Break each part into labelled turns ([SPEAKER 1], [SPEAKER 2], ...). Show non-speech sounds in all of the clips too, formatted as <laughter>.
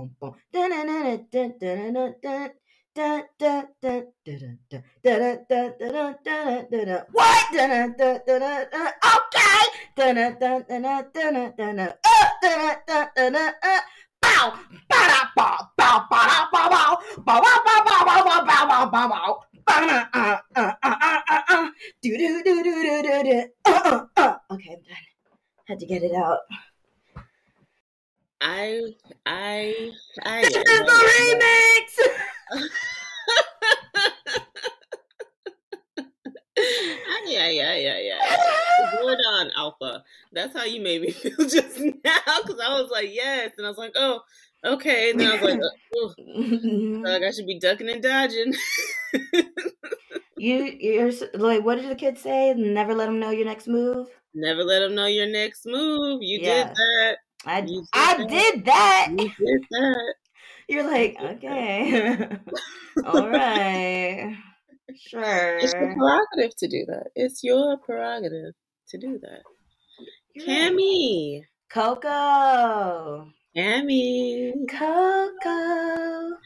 [SPEAKER 1] bum, bum. What? Okay.
[SPEAKER 2] Ducking and dodging. <laughs>
[SPEAKER 1] you, you're like, what did the kids say? Never let them know your next move.
[SPEAKER 2] Never let them know your next move. You
[SPEAKER 1] Yeah.
[SPEAKER 2] did that.
[SPEAKER 1] I,
[SPEAKER 2] did
[SPEAKER 1] I
[SPEAKER 2] that.
[SPEAKER 1] did that.
[SPEAKER 2] You did that. <laughs>
[SPEAKER 1] You're like, okay, <laughs> all right, sure.
[SPEAKER 2] It's your prerogative to do that. It's your prerogative to do that. Cammy.
[SPEAKER 1] Coco,
[SPEAKER 2] Cammy.
[SPEAKER 1] Coco.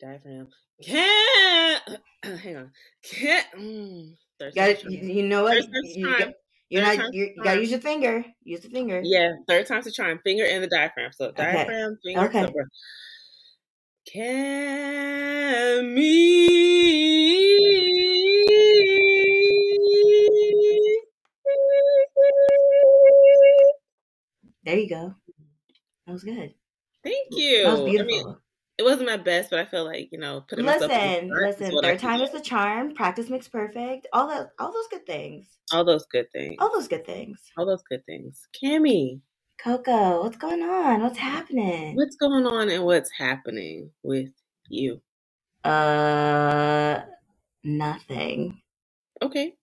[SPEAKER 2] Diaphragm. Can't. <clears throat> Hang on. Can't. Mm, third
[SPEAKER 1] Got
[SPEAKER 2] time's
[SPEAKER 1] you, you know what? You, got, you're
[SPEAKER 2] Third
[SPEAKER 1] not.
[SPEAKER 2] time's
[SPEAKER 1] You, you gotta use your finger. Use the finger.
[SPEAKER 2] Yeah, third time's a charm. Finger and the diaphragm. So
[SPEAKER 1] Okay.
[SPEAKER 2] diaphragm, finger,
[SPEAKER 1] Okay.
[SPEAKER 2] cobra. Cammy.
[SPEAKER 1] There you go. That was good.
[SPEAKER 2] Thank you.
[SPEAKER 1] That was
[SPEAKER 2] I
[SPEAKER 1] beautiful.
[SPEAKER 2] mean, it wasn't my best, but I feel like you know, putting myself. to the
[SPEAKER 1] listen, listen. Third time is the charm. Practice makes perfect. All that. All those good things.
[SPEAKER 2] All those good things.
[SPEAKER 1] All those good things.
[SPEAKER 2] All those good things. Cammy,
[SPEAKER 1] Coco, what's going on? What's happening?
[SPEAKER 2] what's going on and what's happening with you?
[SPEAKER 1] Uh, nothing.
[SPEAKER 2] Okay.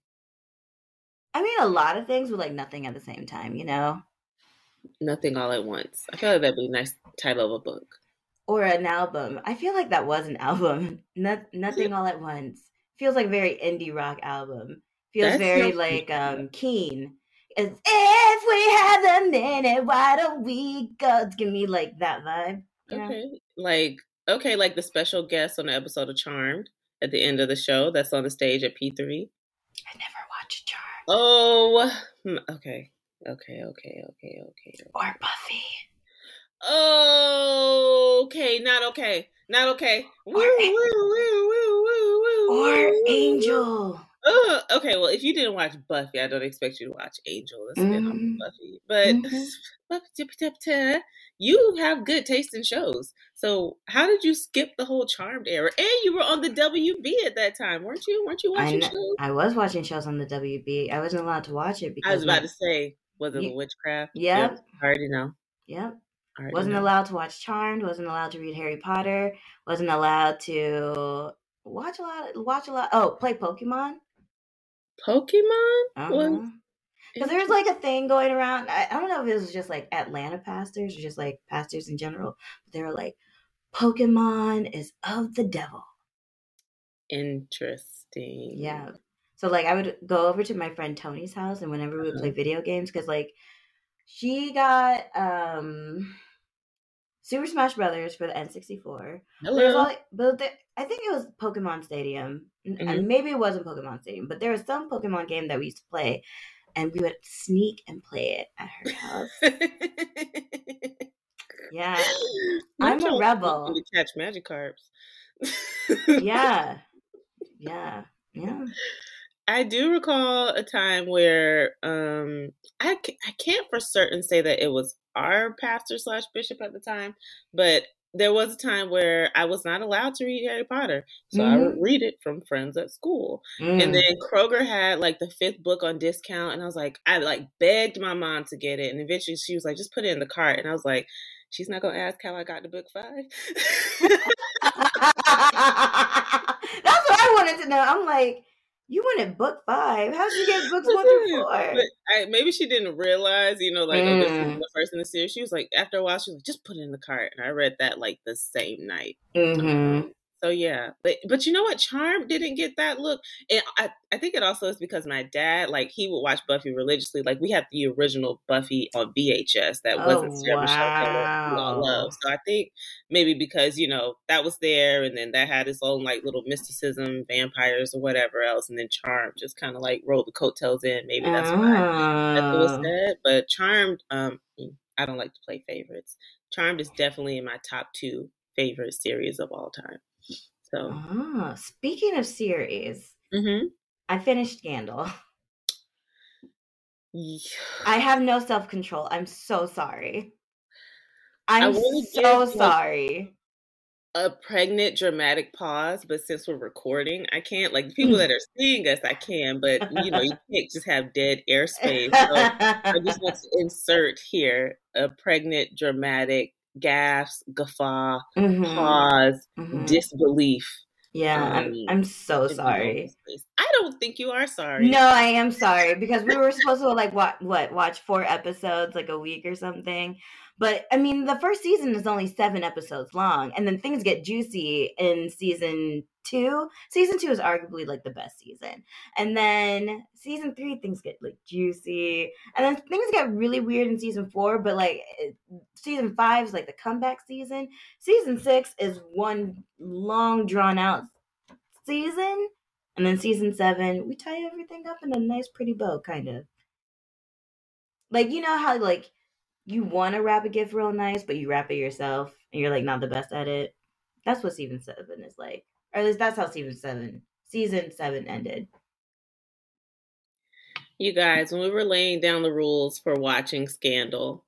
[SPEAKER 1] I mean, a lot of things, but like nothing at the same time, you know?
[SPEAKER 2] Nothing all at once. I feel like that'd be a nice title of a book.
[SPEAKER 1] Or an album. I feel like that was an <laughs> album. Not, nothing all at once. Feels like very indie rock album. Feels
[SPEAKER 2] That
[SPEAKER 1] very like um Keen. It's if we have a minute, why don't we go? It's giving me like that vibe. you know?
[SPEAKER 2] Okay. Like okay, like the special guest on the episode of Charmed at the end of the show that's on the stage at P three.
[SPEAKER 1] I never watched Charm
[SPEAKER 2] Oh hmm, okay. Okay, okay, okay, okay.
[SPEAKER 1] or Buffy.
[SPEAKER 2] Okay, not okay. Not okay. Woo, woo, woo, woo, woo, woo,
[SPEAKER 1] Or. Angel.
[SPEAKER 2] Ugh, okay, well, if you didn't watch Buffy, I don't expect you to watch Angel. Let's get on. Buffy. But
[SPEAKER 1] Mhm. <laughs>
[SPEAKER 2] Buffy, tip, tip, tip, you have good taste in shows. So how did you skip the whole Charmed era? And you were on the WB at that time, weren't you? Weren't you watching
[SPEAKER 1] kn-
[SPEAKER 2] shows?
[SPEAKER 1] I was watching shows on the WB. I wasn't allowed to watch it because
[SPEAKER 2] I was about
[SPEAKER 1] my-
[SPEAKER 2] to say, was it
[SPEAKER 1] You-
[SPEAKER 2] witchcraft?
[SPEAKER 1] Yep.
[SPEAKER 2] I already know.
[SPEAKER 1] Yep. Wasn't
[SPEAKER 2] know.
[SPEAKER 1] allowed to watch Charmed. Wasn't allowed to read Harry Potter. Wasn't allowed to watch a lot. Watch a lot. Oh, play Pokemon.
[SPEAKER 2] Pokemon?
[SPEAKER 1] Uh-huh. Because there was like a thing going around. I, I don't know if it was just like Atlanta pastors or just like pastors in general. But they were like, Pokemon is of the devil.
[SPEAKER 2] Interesting.
[SPEAKER 1] Yeah. So like I would go over to my friend Tony's house and whenever we would play video games, because like she got um Super Smash Brothers for the N64.
[SPEAKER 2] Hello.
[SPEAKER 1] all, but there, I think it was Pokemon Stadium, N-
[SPEAKER 2] Mhm.
[SPEAKER 1] and maybe it wasn't Pokemon Stadium, but there was some Pokemon game that we used to play, and we would sneak and play it at her house. Yeah, <laughs> I'm a
[SPEAKER 2] trying to
[SPEAKER 1] rebel.
[SPEAKER 2] To catch Magikarps. <laughs>
[SPEAKER 1] yeah, yeah, yeah.
[SPEAKER 2] I do recall a time where um I, I can't for certain say that it was our pastor slash bishop at the time, but there was a time where I was not allowed to read Harry Potter, so I would read it from friends at school.
[SPEAKER 1] Mm.
[SPEAKER 2] And then Kroger had like the fifth book on discount, and I was like, I like begged my mom to get it, and eventually she was like, just put it in the cart, and I was like, she's not gonna ask how I got to book five. <laughs>
[SPEAKER 1] That's what I wanted to know. I'm like, you wanted book five. How did you get books <laughs> one through four?
[SPEAKER 2] I, maybe she didn't realize, you know, like oh, this is
[SPEAKER 1] Mm.
[SPEAKER 2] the first in the series. She was like, after a while, she was like, just put it in the cart, and I read that like the same night.
[SPEAKER 1] Mm-hmm.
[SPEAKER 2] So yeah, but but you know what? Charm didn't get that look, and I I think it also is because my dad like he would watch Buffy religiously. Like we had the original Buffy on VHS that wasn't
[SPEAKER 1] Oh,
[SPEAKER 2] Sarah Michelle Gellar we all love.
[SPEAKER 1] wow.
[SPEAKER 2] So I think maybe because you know that was there, and then that had its own like little mysticism, vampires or whatever else, and then Charm just kind of like rolled the coattails in. Maybe that's why that's what was
[SPEAKER 1] Oh.
[SPEAKER 2] said. But Charmed, um, I don't like to play favorites. Charmed is definitely in my top two favorite series of all time. So,
[SPEAKER 1] Ah, speaking of series,
[SPEAKER 2] hmm
[SPEAKER 1] I finished Scandal.
[SPEAKER 2] I <laughs>
[SPEAKER 1] I have no self control. I'm so sorry. I'm so
[SPEAKER 2] give, like,
[SPEAKER 1] sorry.
[SPEAKER 2] a pregnant dramatic pause, but since we're recording, I can't. Like the people <laughs> that are seeing us, I can, but you know, you <laughs> can't just have dead airspace. So I just want to insert here a pregnant dramatic gasp, guffaw,
[SPEAKER 1] Mhm,
[SPEAKER 2] pause,
[SPEAKER 1] mhm.
[SPEAKER 2] disbelief.
[SPEAKER 1] Yeah, I'm
[SPEAKER 2] um,
[SPEAKER 1] I'm so sorry.
[SPEAKER 2] I don't think you are sorry.
[SPEAKER 1] No, I am sorry because we were supposed to like what what watch four episodes like a week or something. But I mean, the first season is only seven episodes long, and then things get juicy in season two. Season two is arguably like the best season, and then season three things get like juicy, and then things get really weird in season four. But like season five is like the comeback season. Season six is one long drawn out season. And then season seven, we tie everything up in a nice, pretty bow, kind of. Like you know how like you want to wrap a gift real nice, but you wrap it yourself, and you're like not the best at it. That's what season seven is like, or at least that's how season seven, season seven ended.
[SPEAKER 2] You guys, when we were laying down the rules for watching Scandal,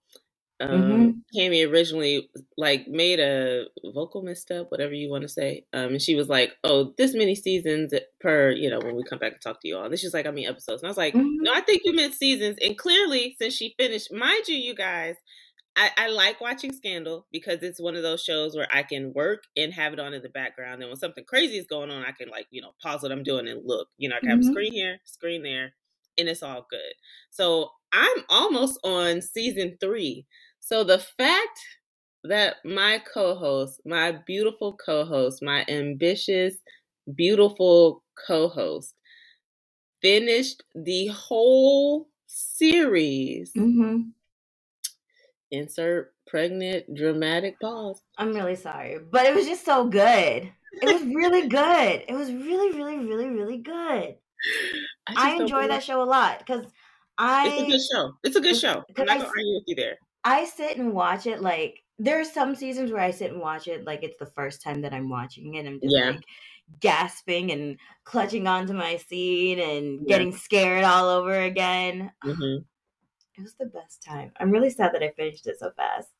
[SPEAKER 2] um,
[SPEAKER 1] Mhm.
[SPEAKER 2] Cammy originally like made a vocal misstep, whatever you want to say. Um, and she was like, "Oh, this many seasons per, you know, when we come back and talk to you all." And she's like, "I mean episodes." And I was like,
[SPEAKER 1] Mhm.
[SPEAKER 2] "No, I think you meant seasons." And clearly, since she finished, mind you, you guys, I, I like watching Scandal because it's one of those shows where I can work and have it on in the background. And when something crazy is going on, I can like, you know, pause what I'm doing and look. You know, I can have a
[SPEAKER 1] Mhm.
[SPEAKER 2] screen here, screen there, and it's all good. So I'm almost on season three. So the fact that my co-host, my beautiful co-host, my ambitious, beautiful co-host, finished the whole series.
[SPEAKER 1] Mhm.
[SPEAKER 2] Insert pregnant dramatic pause.
[SPEAKER 1] I'm really sorry, but it was just so good. It was really good. It was really, really, really, really good.
[SPEAKER 2] just
[SPEAKER 1] I enjoy that show a lot because I.
[SPEAKER 2] It's a good show. It's a good show. I'm not
[SPEAKER 1] I
[SPEAKER 2] gonna argue with you there.
[SPEAKER 1] I sit and watch it like there are some seasons where I sit and watch it like it's the first time that I'm watching it. I'm just
[SPEAKER 2] Yeah.
[SPEAKER 1] like gasping and clutching onto my seat and
[SPEAKER 2] Yeah.
[SPEAKER 1] getting scared all over again. <sighs>
[SPEAKER 2] hmm
[SPEAKER 1] It was the best time. I'm really sad that I finished it so fast.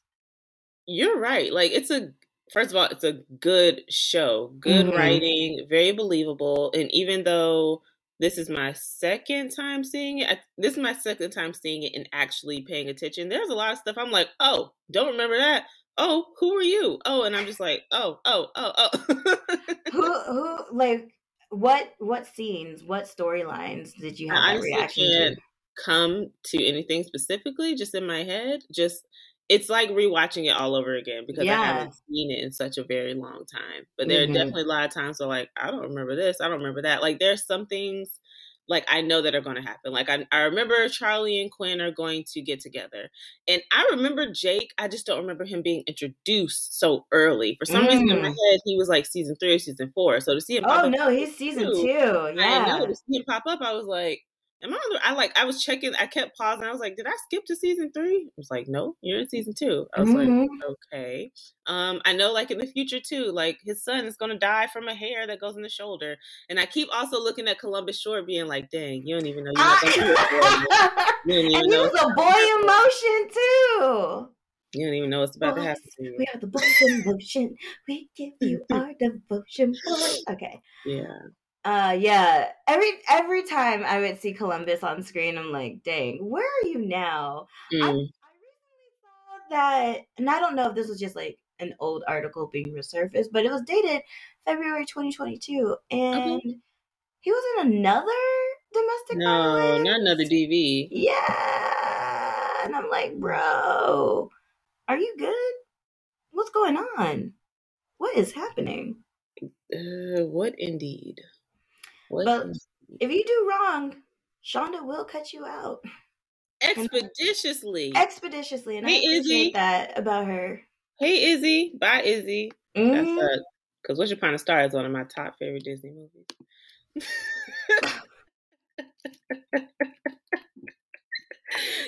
[SPEAKER 2] You're right. Like it's a first of all, it's a good show, good
[SPEAKER 1] Mhm.
[SPEAKER 2] writing, very believable. And even though this is my second time seeing it, I, this is my second time seeing it and actually paying attention. There's a lot of stuff I'm like, oh, don't remember that. Oh, who are you? Oh, and I'm just like, oh, oh, oh, oh. <laughs>
[SPEAKER 1] who who like what what scenes, what storylines did you
[SPEAKER 2] I
[SPEAKER 1] have that
[SPEAKER 2] honestly
[SPEAKER 1] reaction
[SPEAKER 2] can't
[SPEAKER 1] to?
[SPEAKER 2] come to anything specifically, just in my head. Just it's like rewatching it all over again because I haven't seen it in such a very long time. But there
[SPEAKER 1] Mhm.
[SPEAKER 2] are definitely a lot of times where like I don't remember this, I don't remember that. Like there's some things like I know that are going to happen. Like I, I remember Charlie and Quinn are going to get together, and I remember Jake. I just don't remember him being introduced so early. For some reason in my
[SPEAKER 1] Mm.
[SPEAKER 2] head, he was like season three or season four. So to see him, pop
[SPEAKER 1] Oh no, he's season
[SPEAKER 2] two.
[SPEAKER 1] two.
[SPEAKER 2] I
[SPEAKER 1] Yeah.
[SPEAKER 2] know to see him pop up, I was like, "Am I on the?" I like, I was checking. I kept pausing. I was like, "Did I skip to season three? I was like, "No, you're in season two. I was
[SPEAKER 1] Mhm.
[SPEAKER 2] like, "Okay." Um, I know, like in the future too, like his son is gonna die from a hair that goes in the shoulder, and I keep also looking at Columbus Short, being like, "Dang, you don't even know you're not gonna do it for him.
[SPEAKER 1] Ah!
[SPEAKER 2] You <laughs>
[SPEAKER 1] and he was a boy emotion too.
[SPEAKER 2] You don't even know what's about to happen to you."
[SPEAKER 1] We are the boys in motion. We give you our devotion, boys. <laughs> Okay.
[SPEAKER 2] Yeah,
[SPEAKER 1] Uh yeah. Every every time I would see Columbus on screen, I'm like, dang, where are you now? I, I
[SPEAKER 2] Mm.
[SPEAKER 1] recently saw that and I don't know if this was just like an old article being resurfaced, but it was dated February 2022. And he was in another domestic
[SPEAKER 2] no,
[SPEAKER 1] violence.
[SPEAKER 2] not another DV.
[SPEAKER 1] Yeah. And I'm like, bro, are you good? What's going on? What is happening?
[SPEAKER 2] Uh, what indeed? What
[SPEAKER 1] But
[SPEAKER 2] indeed?
[SPEAKER 1] if you do wrong, Shonda will cut you out
[SPEAKER 2] expeditiously.
[SPEAKER 1] expeditiously, and I
[SPEAKER 2] Hey,
[SPEAKER 1] appreciate
[SPEAKER 2] Izzy.
[SPEAKER 1] that about her.
[SPEAKER 2] hey Izzy, bye Izzy. That's
[SPEAKER 1] Mhm.
[SPEAKER 2] uh, because Wish Upon a Star is one of my top favorite Disney movies. <laughs>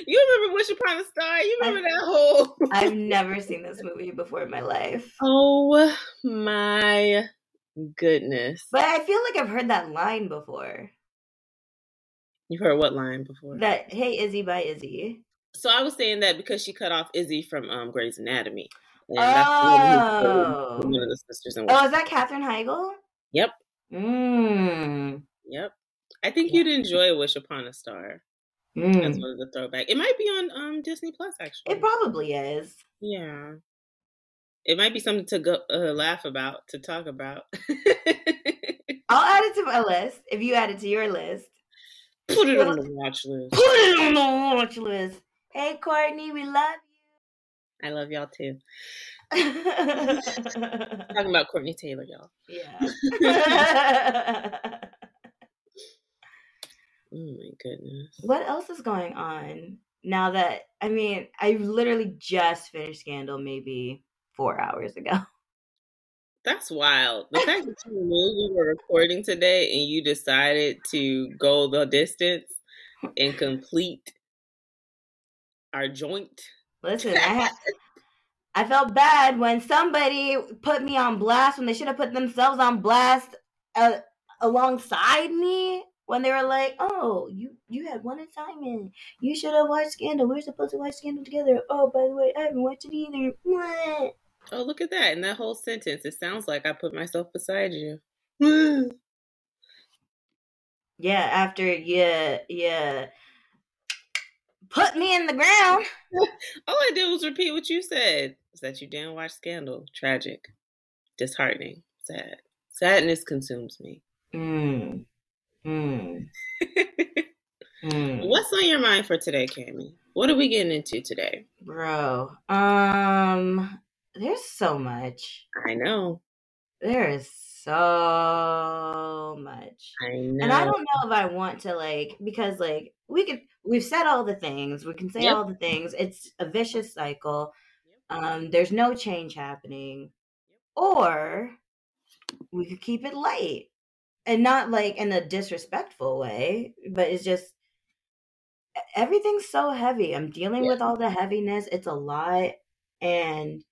[SPEAKER 2] you remember Wish Upon a Star? You remember that whole?
[SPEAKER 1] I've never seen this movie before in my life, <laughs>
[SPEAKER 2] oh my goodness!
[SPEAKER 1] but I feel like I've heard that line before.
[SPEAKER 2] You've heard what line before?
[SPEAKER 1] That "Hey Izzy" by Izzy.
[SPEAKER 2] So I was saying that because she cut off Izzy from um, Grey's Anatomy. And that's
[SPEAKER 1] Oh.
[SPEAKER 2] played one of the sisters in
[SPEAKER 1] Oh, is that Katherine Heigl?
[SPEAKER 2] Yep.
[SPEAKER 1] Mmm.
[SPEAKER 2] Yep. I think
[SPEAKER 1] Yeah.
[SPEAKER 2] you'd enjoy Wish Upon a Star. That's
[SPEAKER 1] Mm.
[SPEAKER 2] one of the throwback. It might be on um Disney Plus actually.
[SPEAKER 1] It probably is.
[SPEAKER 2] yeah. It might be something to go uh, laugh about to talk about. <laughs>
[SPEAKER 1] I'll add it to my list if you add it to your list.
[SPEAKER 2] Put it on the watch list.
[SPEAKER 1] Put it on the watch list. Hey, Courtney, we love you.
[SPEAKER 2] I love y'all too. <laughs> Talking about Courtney Taylor, y'all.
[SPEAKER 1] yeah. <laughs>
[SPEAKER 2] Oh my goodness.
[SPEAKER 1] what else is going on now that I mean I literally just finished Scandal maybe four hours ago. <laughs>
[SPEAKER 2] That's wild. The fact that you knew we were recording today and you decided to go the distance and complete our joint.
[SPEAKER 1] Listen, I had <laughs> I felt bad when somebody put me on blast when they should have put themselves on blast uh, alongside me when they were like, "Oh, you you had one assignment. You should have watched Scandal. We are supposed to watch Scandal together. Oh, by the way, I haven't watched it either." Mwah.
[SPEAKER 2] Oh, look at that. In that whole sentence, it sounds like I put myself beside you. <laughs>
[SPEAKER 1] Yeah, after you yeah. put me in the ground. <laughs>
[SPEAKER 2] All I did was repeat what you said. Is that you didn't watch Scandal. Tragic. Disheartening. Sad. Sadness consumes me.
[SPEAKER 1] Mm. Mm. <laughs> Mm.
[SPEAKER 2] What's on your mind for today, Cami? What are we getting into today?
[SPEAKER 1] Bro, um, there's so much.
[SPEAKER 2] I know.
[SPEAKER 1] There is so much.
[SPEAKER 2] I know.
[SPEAKER 1] And I don't know if I want to like because like we could we've said all the things, we can say
[SPEAKER 2] Yep.
[SPEAKER 1] all the things. It's a vicious cycle. Um there's no change happening. Or we could keep it light. And not like in a disrespectful way, but it's just everything's so heavy. I'm dealing with all the heaviness. It's a lot and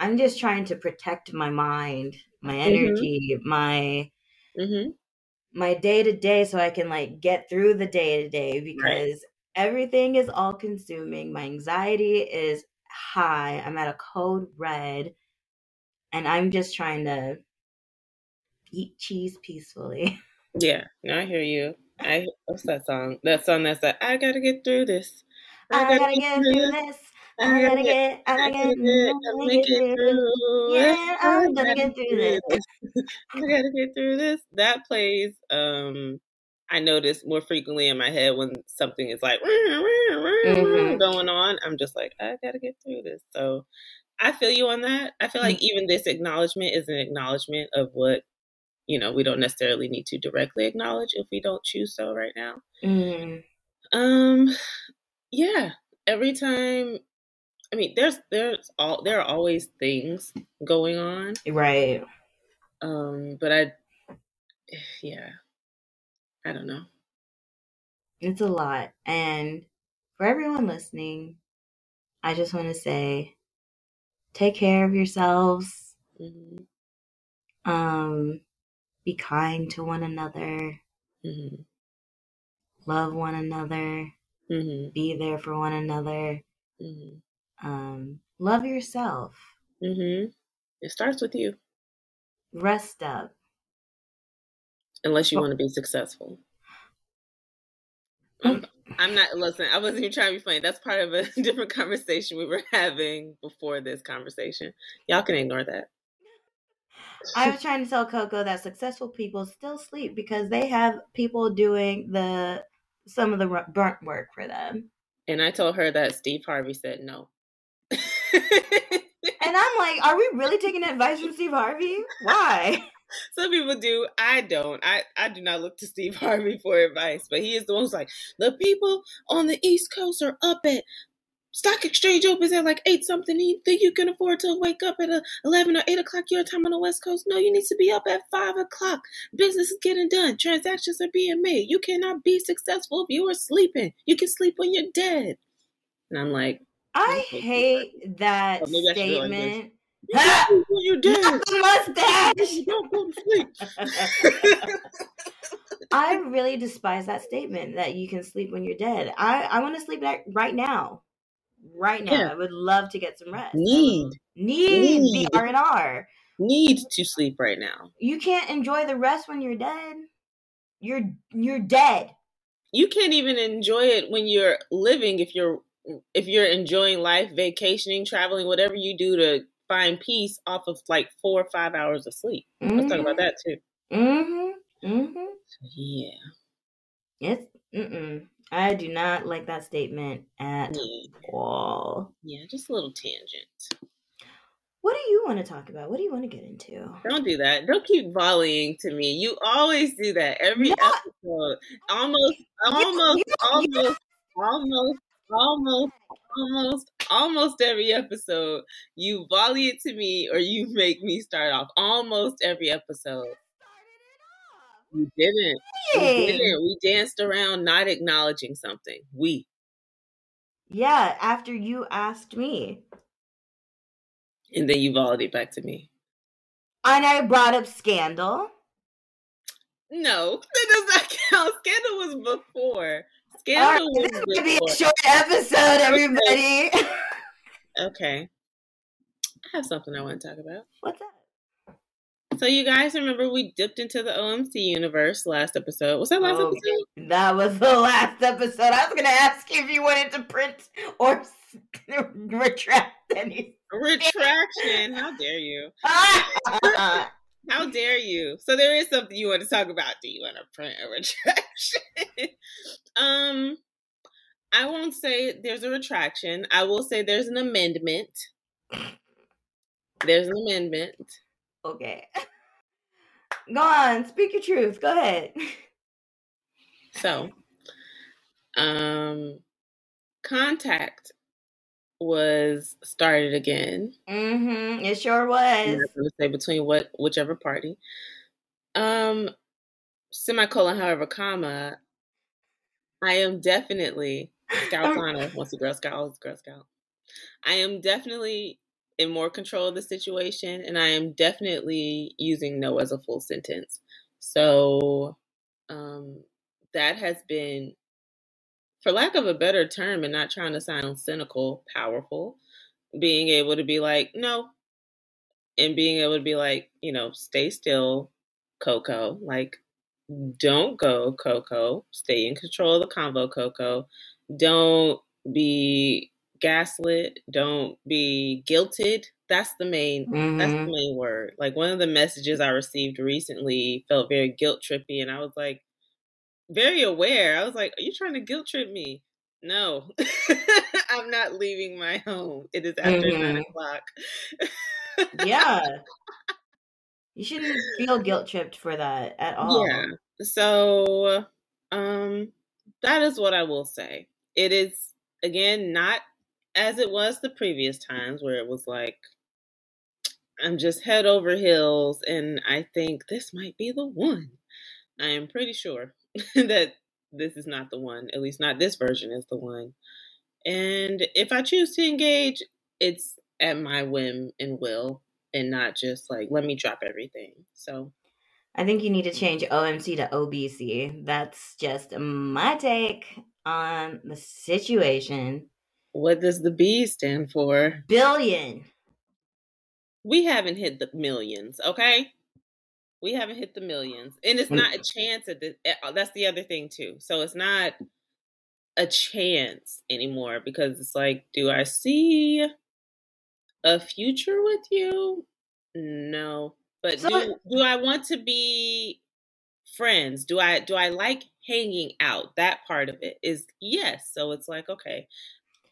[SPEAKER 1] I'm just trying to protect my mind, my
[SPEAKER 2] Mhm.
[SPEAKER 1] energy, my
[SPEAKER 2] Mm-hmm.
[SPEAKER 1] my day to day so I can like get through the day to day because everything is all consuming. My anxiety is high. I'm at a code red and I'm just trying to eat cheese peacefully. <laughs>
[SPEAKER 2] Yeah. No, I hear you. I what's that song? That song that's like, I gotta get through this.
[SPEAKER 1] I gotta get through this. I gotta get, I gotta get, I gotta get through. Yeah, I'm gonna get through this.
[SPEAKER 2] I gotta <laughs> get through this. That plays um I notice more frequently in my head when something is like
[SPEAKER 1] Mhm. <laughs>
[SPEAKER 2] going on. I'm just like, I gotta get through this. So I feel you on that. I feel like even this acknowledgement is an acknowledgement of what, you know, we don't necessarily need to directly acknowledge if we don't choose so right now.
[SPEAKER 1] Mm,
[SPEAKER 2] Um, yeah. Every time, I mean, there's there's all there are always things going on.
[SPEAKER 1] right.
[SPEAKER 2] Um, but I, yeah, I don't know.
[SPEAKER 1] It's a lot. And for everyone listening, I just want to say take care of yourselves.
[SPEAKER 2] hmm
[SPEAKER 1] Um, be kind to one another.
[SPEAKER 2] Mm-hmm.
[SPEAKER 1] Love one another.
[SPEAKER 2] hmm
[SPEAKER 1] Be there for one another.
[SPEAKER 2] hmm
[SPEAKER 1] Um, love yourself.
[SPEAKER 2] Mm-hmm. It starts with you,
[SPEAKER 1] Rest up.
[SPEAKER 2] unless you
[SPEAKER 1] Oh.
[SPEAKER 2] want to be successful. <laughs> I'm, I'm not. Listen, I wasn't even trying to be funny. That's part of a <laughs> different conversation we were <laughs> having before this conversation. Y'all can ignore that.
[SPEAKER 1] I was trying to tell Coco that successful people still sleep because they have people doing the some of the burnt work for them.
[SPEAKER 2] And I told her that Steve Harvey said no.
[SPEAKER 1] And I'm like, are we really taking advice from Steve Harvey? Why? <laughs>
[SPEAKER 2] Some people do. I don't. I, I do not look to Steve Harvey for advice, but he is the one who's like, the people on the East Coast are up at stock exchange opens at like eight something. You think you can afford to wake up at uh, eleven or eight o'clock your time on the West Coast? No, you need to be up at five o'clock. Business is getting done. Transactions are being made. You cannot be successful if you are sleeping. You can sleep when you're dead. And I'm like,
[SPEAKER 1] I hate that
[SPEAKER 2] Oh, maybe I should go like
[SPEAKER 1] statement. <laughs>
[SPEAKER 2] you can sleep you're.
[SPEAKER 1] Not the mustache.
[SPEAKER 2] Don't go to sleep.
[SPEAKER 1] I really despise that statement that you can sleep when you're dead. I, I want to sleep that right now. Right now.
[SPEAKER 2] Yeah.
[SPEAKER 1] I would love to get some rest.
[SPEAKER 2] Need
[SPEAKER 1] Need
[SPEAKER 2] Need.
[SPEAKER 1] the R and R.
[SPEAKER 2] need to sleep right now.
[SPEAKER 1] You can't enjoy the rest when you're dead. You're you're dead.
[SPEAKER 2] you can't even enjoy it when you're living if you're if you're enjoying life vacationing traveling whatever you do to find peace off of like four or five hours of sleep let's talk about that too
[SPEAKER 1] Mm-hmm. Mm-hmm.
[SPEAKER 2] yeah
[SPEAKER 1] It's mm-mm. I do not like that statement at
[SPEAKER 2] yeah,
[SPEAKER 1] all.
[SPEAKER 2] yeah just a little tangent
[SPEAKER 1] What do you want to talk about? What do you want to get into?
[SPEAKER 2] don't do that don't keep volleying to me you always do that every
[SPEAKER 1] No.
[SPEAKER 2] episode almost almost almost almost almost almost almost every episode you volley it to me or you make me start off almost every episode. We didn't. We didn't. We danced around not acknowledging something. We.
[SPEAKER 1] Yeah, after you asked me.
[SPEAKER 2] and then you volleyed it back to me.
[SPEAKER 1] And I brought up scandal.
[SPEAKER 2] no <laughs> that does not count. Scandal was before scandal
[SPEAKER 1] right, this
[SPEAKER 2] was
[SPEAKER 1] might be a short episode, everybody.
[SPEAKER 2] okay i have something i want to talk about
[SPEAKER 1] What's that?
[SPEAKER 2] So you guys remember we dipped into the OMC universe last episode. Was that last
[SPEAKER 1] Oh,
[SPEAKER 2] episode?
[SPEAKER 1] That was the last episode. I was going to ask you if you wanted to print or <laughs> retract any.
[SPEAKER 2] Retraction. How dare you? <laughs> How dare you? So there is something you want to talk about. Do you want to print a retraction? <laughs> um I won't say there's a retraction. I will say there's an amendment. There's an amendment.
[SPEAKER 1] okay. Go on. Speak your truth. Go ahead.
[SPEAKER 2] So, um, contact was started again.
[SPEAKER 1] Mm-hmm. It sure was.
[SPEAKER 2] say between what whichever party. Um, semicolon, however, comma. I am definitely <laughs> Scout honor. Once a Girl Scout, always a Girl Scout. I am definitely in more control of the situation, and I am definitely using no as a full sentence. So, um, that has been, for lack of a better term, and not trying to sound cynical, powerful. Being able to be like, no, and being able to be like, you know, stay still, Coco. Like, don't go, Coco. Stay in control of the convo, Coco. Don't be gaslit. Don't be guilted. That's the main. That's the
[SPEAKER 1] Mhm.
[SPEAKER 2] main word. Like one of the messages I received recently felt very guilt trippy, and I was like, very aware. I was like, "Are you trying to guilt trip me?" No, <laughs> I'm not leaving my home. It is after nine
[SPEAKER 1] Mhm.
[SPEAKER 2] o'clock.
[SPEAKER 1] Yeah. <laughs> You shouldn't feel guilt tripped for that at all.
[SPEAKER 2] Yeah. So, um, that is what I will say. It is again not as it was the previous times where it was like I'm just head over heels, and I think this might be the one. I am pretty sure <laughs> that this is not the one. At least not this version is the one. And if I choose to engage, it's at my whim and will, and not just like let me drop everything. So
[SPEAKER 1] I think you need to change OMC to OBC. That's just my take on the situation.
[SPEAKER 2] What does the B stand for?
[SPEAKER 1] Billion.
[SPEAKER 2] We haven't hit the millions, okay? We haven't hit the millions. And it's not a chance at the eh, that's the other thing too. So it's not a chance anymore because it's like, do I see a future with you? No. But
[SPEAKER 1] So-
[SPEAKER 2] do do I want to be friends? Do I do I like hanging out? That part of it is yes. So it's like, okay,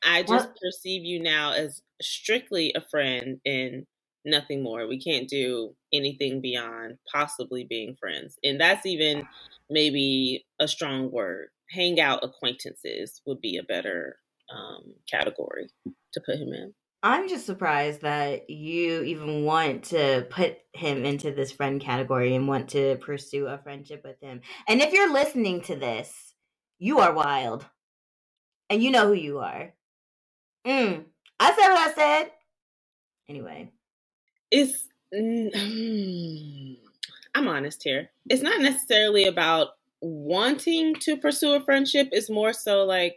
[SPEAKER 2] I just
[SPEAKER 1] What-
[SPEAKER 2] perceive you now as strictly a friend and nothing more. We can't do anything beyond possibly being friends. And that's even maybe a strong word. Hang out acquaintances would be a better um, category to put him in.
[SPEAKER 1] I'm just surprised that you even want to put him into this friend category and want to pursue a friendship with him. And if you're listening to this, you are wild. And you know who you are. Mm. I said what I said. Anyway.
[SPEAKER 2] It's mm, I'm honest here. It's not necessarily about wanting to pursue a friendship. It's more so like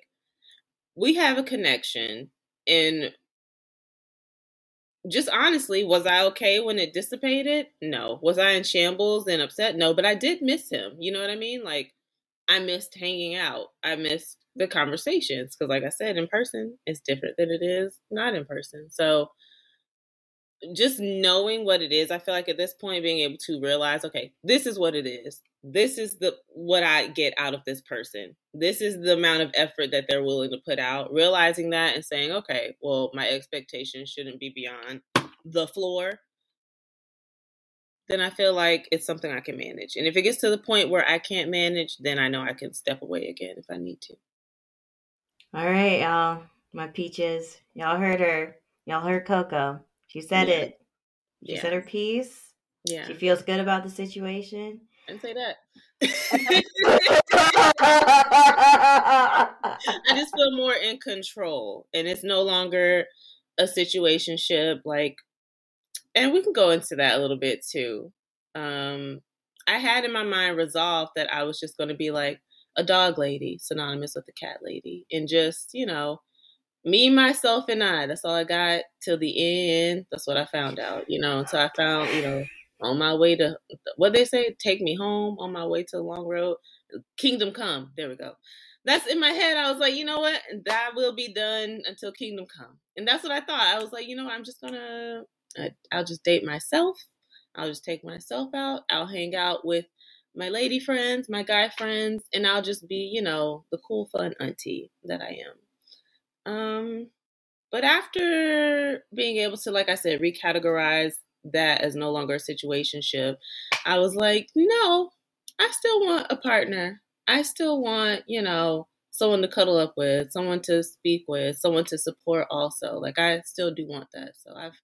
[SPEAKER 2] we have a connection and just honestly, was I okay when it dissipated? No. Was I in shambles and upset? No, but I did miss him. You know what I mean? Like, I missed hanging out. I missed the conversations because, like I said, in person is different than it is not in person. So, just knowing what it is, I feel like at this point, being able to realize, okay, this is what it is. This is the what I get out of this person. This is the amount of effort that they're willing to put out. Realizing that and saying, okay, well, my expectations shouldn't be beyond the floor. Then I feel like it's something I can manage. And if it gets to the point where I can't manage, then I know I can step away again if I need to.
[SPEAKER 1] All right, y'all. My peaches. Y'all heard her. Y'all heard Coco. She said yeah. it. She yeah. said her piece. Yeah. She feels good about the situation.
[SPEAKER 2] And say that. <laughs> I just feel more in control. And it's no longer a situationship like and we can go into that a little bit too. Um I had in my mind resolved that I was just going to be like a dog lady, synonymous with a cat lady, and just, you know, me, myself, and I. That's all I got till the end. That's what I found out, you know. So I found, you know, on my way to what they say, take me home on my way to the long road. Kingdom come. There we go. That's in my head. I was like, you know what? That will be done until kingdom come. And that's what I thought. I was like, you know, I'm just gonna, I'll just date myself. I'll just take myself out. I'll hang out with my lady friends, my guy friends, and I'll just be, you know, the cool, fun auntie that I am. Um, but after being able to, like I said, recategorize that as no longer a situationship, I was like, no, I still want a partner. I still want, you know, someone to cuddle up with, someone to speak with, someone to support also. Like I still do want that. So I've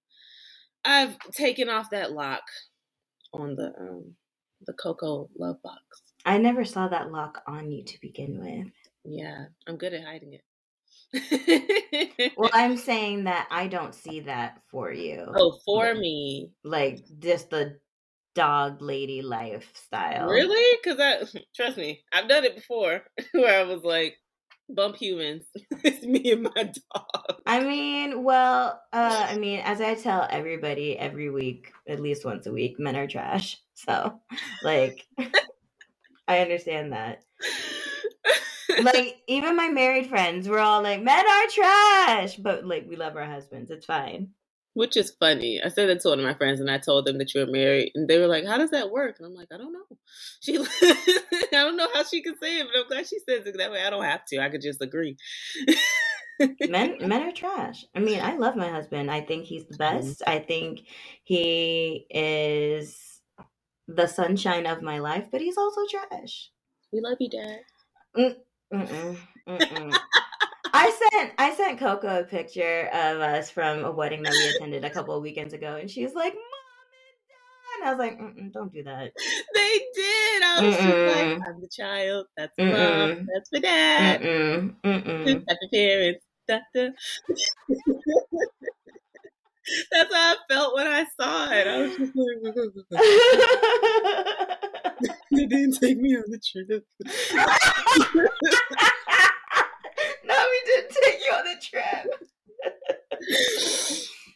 [SPEAKER 2] I've taken off that lock on the um the Coco love box.
[SPEAKER 1] I never saw that lock on you to begin with.
[SPEAKER 2] Yeah, I'm good at hiding it
[SPEAKER 1] well, <laughs> I'm saying that I don't see that for you.
[SPEAKER 2] Oh, for like, me.
[SPEAKER 1] Like just the dog lady lifestyle.
[SPEAKER 2] Really? Because I <laughs> trust me, I've done it before <laughs> where I was like, bump humans. it's me and my dog.
[SPEAKER 1] I mean, well, uh, I mean, as I tell everybody every week, at least once a week, men are trash. So, like, I understand that like even my married friends were all like, "Men are trash," but like we love our husbands. It's fine.
[SPEAKER 2] Which is funny. I said that to one of my friends, and I told them that you were married, and they were like, "How does that work?" And I'm like, "I don't know. She, <laughs> I don't know how she can say it, but I'm glad she says it that way. I don't have to. I could just agree."
[SPEAKER 1] men <laughs> men are trash. I mean, I love my husband. I think he's the mm-hmm. best. I think he is the sunshine of my life, but he's also trash.
[SPEAKER 2] We love you, Dad. Mm, Mm-mm,
[SPEAKER 1] mm-mm. <laughs> I sent I sent Coco a picture of us from a wedding that we attended a couple of weekends ago, and she's like, "Mom and Dad." and I was like, "Don't do that."
[SPEAKER 2] They did. I was like, "I'm the child. That's mom. That's my dad. Mm-mm. Mm-mm. Happy parents." <laughs> <laughs> That's how I felt when I saw it. I was just like, <laughs> they didn't take me on the trip. <laughs>
[SPEAKER 1] no, we didn't take you on the trip.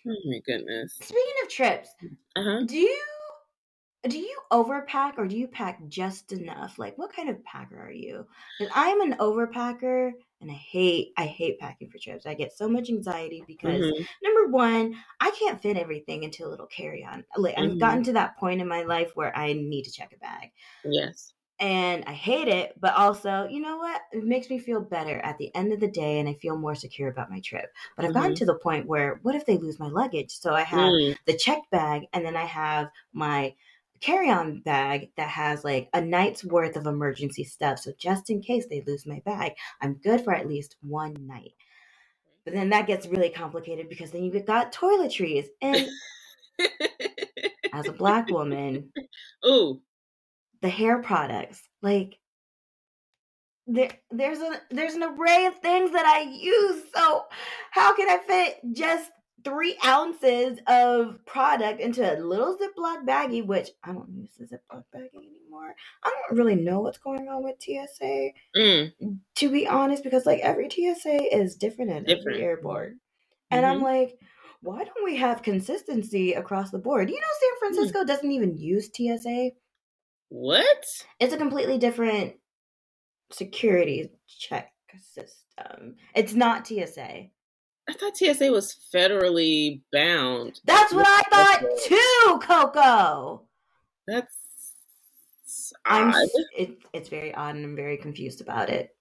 [SPEAKER 2] oh my goodness.
[SPEAKER 1] Speaking of trips, uh-huh. do you do you overpack or do you pack just enough? Like, what kind of packer are you? Because I'm an overpacker, and I hate I hate packing for trips. I get so much anxiety because mm-hmm. number one, I can't fit everything into a little carry on. Like, mm-hmm. I've gotten to that point in my life where I need to check a bag.
[SPEAKER 2] Yes.
[SPEAKER 1] and I hate it, but also, you know what? It makes me feel better at the end of the day and I feel more secure about my trip. But I've gotten
[SPEAKER 2] Mhm.
[SPEAKER 1] to the point where what if they lose my luggage? So I have
[SPEAKER 2] Mm,
[SPEAKER 1] the checked bag and then I have my carry-on bag that has like a night's worth of emergency stuff. So just in case they lose my bag, I'm good for at least one night. But then that gets really complicated because then you've got toiletries. And as a black woman, <laughs>
[SPEAKER 2] Ooh.
[SPEAKER 1] the hair products, like there there's a there's an array of things that I use. So how can I fit just three ounces of product into a little Ziploc baggie, which I don't use the Ziploc baggie anymore. I don't really know what's going on with TSA,
[SPEAKER 2] Mm,
[SPEAKER 1] to be honest, because like every TSA is different at
[SPEAKER 2] Different.
[SPEAKER 1] every airport. And I'm
[SPEAKER 2] mhm.
[SPEAKER 1] like, why don't we have consistency across the board? You know, San Francisco doesn't even use TSA.
[SPEAKER 2] What?
[SPEAKER 1] It's a completely different security check system. It's not TSA.
[SPEAKER 2] I thought TSA was federally bound.
[SPEAKER 1] That's what I thought too, Coco.
[SPEAKER 2] That's
[SPEAKER 1] I'm
[SPEAKER 2] odd.
[SPEAKER 1] it, it's very odd and I'm very confused about it.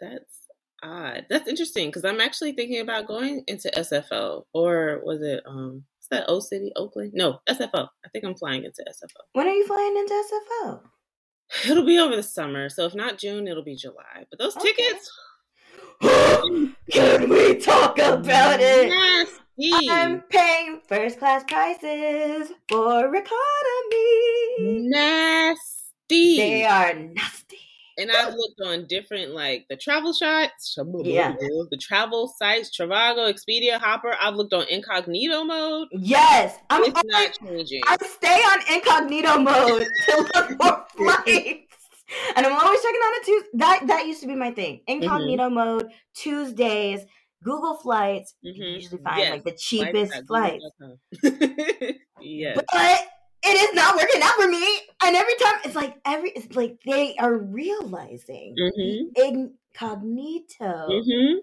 [SPEAKER 2] That's odd. That's interesting because I'm actually thinking about going into SFO or was it um is that O City, Oakland? No, SFO. I think I'm flying into SFO.
[SPEAKER 1] When are you flying into SFO? <laughs>
[SPEAKER 2] It'll be over the summer, so if not June, it'll be July. But those
[SPEAKER 1] Okay.
[SPEAKER 2] tickets,
[SPEAKER 1] Can we talk about it?
[SPEAKER 2] nasty,
[SPEAKER 1] I'm paying first class prices for economy.
[SPEAKER 2] nasty.
[SPEAKER 1] They are nasty.
[SPEAKER 2] And I've looked on different like the travel shots,
[SPEAKER 1] Yeah.
[SPEAKER 2] the travel sites, Trivago, Expedia, Hopper. I've looked on incognito mode.
[SPEAKER 1] Yes, I'm
[SPEAKER 2] It's
[SPEAKER 1] always,
[SPEAKER 2] not changing.
[SPEAKER 1] I stay on incognito mode to look for <laughs> flights. And I'm always checking on a Tuesday. That that used to be my thing. Incognito mode, Tuesdays, Google flights. You can
[SPEAKER 2] Mhm.
[SPEAKER 1] usually find
[SPEAKER 2] Yes.
[SPEAKER 1] like the cheapest flights. <laughs>
[SPEAKER 2] yes.
[SPEAKER 1] But it is not working out for me. And every time it's like every it's like they are realizing
[SPEAKER 2] Mhm.
[SPEAKER 1] the incognito
[SPEAKER 2] Mhm.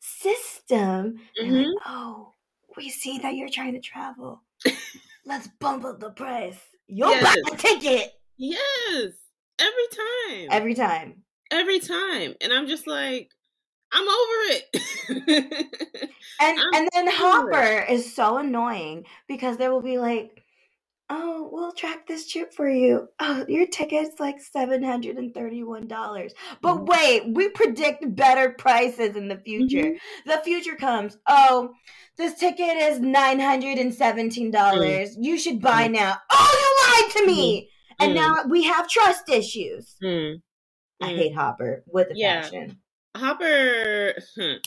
[SPEAKER 1] system. Like, oh, we see that you're trying to travel. <laughs> Let's bump up the price. You'll buy a ticket
[SPEAKER 2] Yes. Every time.
[SPEAKER 1] every time.
[SPEAKER 2] Every time. And I'm just like, I'm over it. <laughs>
[SPEAKER 1] And
[SPEAKER 2] I'm
[SPEAKER 1] and then. Hopper is so annoying because they will be like, "Oh, we'll track this trip for you. Oh, your ticket's like seven hundred and thirty-one dollars." But
[SPEAKER 2] Mhm.
[SPEAKER 1] wait, we predict better prices in the future.
[SPEAKER 2] Mhm.
[SPEAKER 1] The future comes. Oh, this ticket is nine hundred and seventeen dollars. You should buy now. Oh, you lied to me. And
[SPEAKER 2] Mm.
[SPEAKER 1] now we have trust issues.
[SPEAKER 2] Mm.
[SPEAKER 1] I
[SPEAKER 2] Mm.
[SPEAKER 1] hate Hopper with a
[SPEAKER 2] Yeah.
[SPEAKER 1] passion.
[SPEAKER 2] Hopper. <sighs>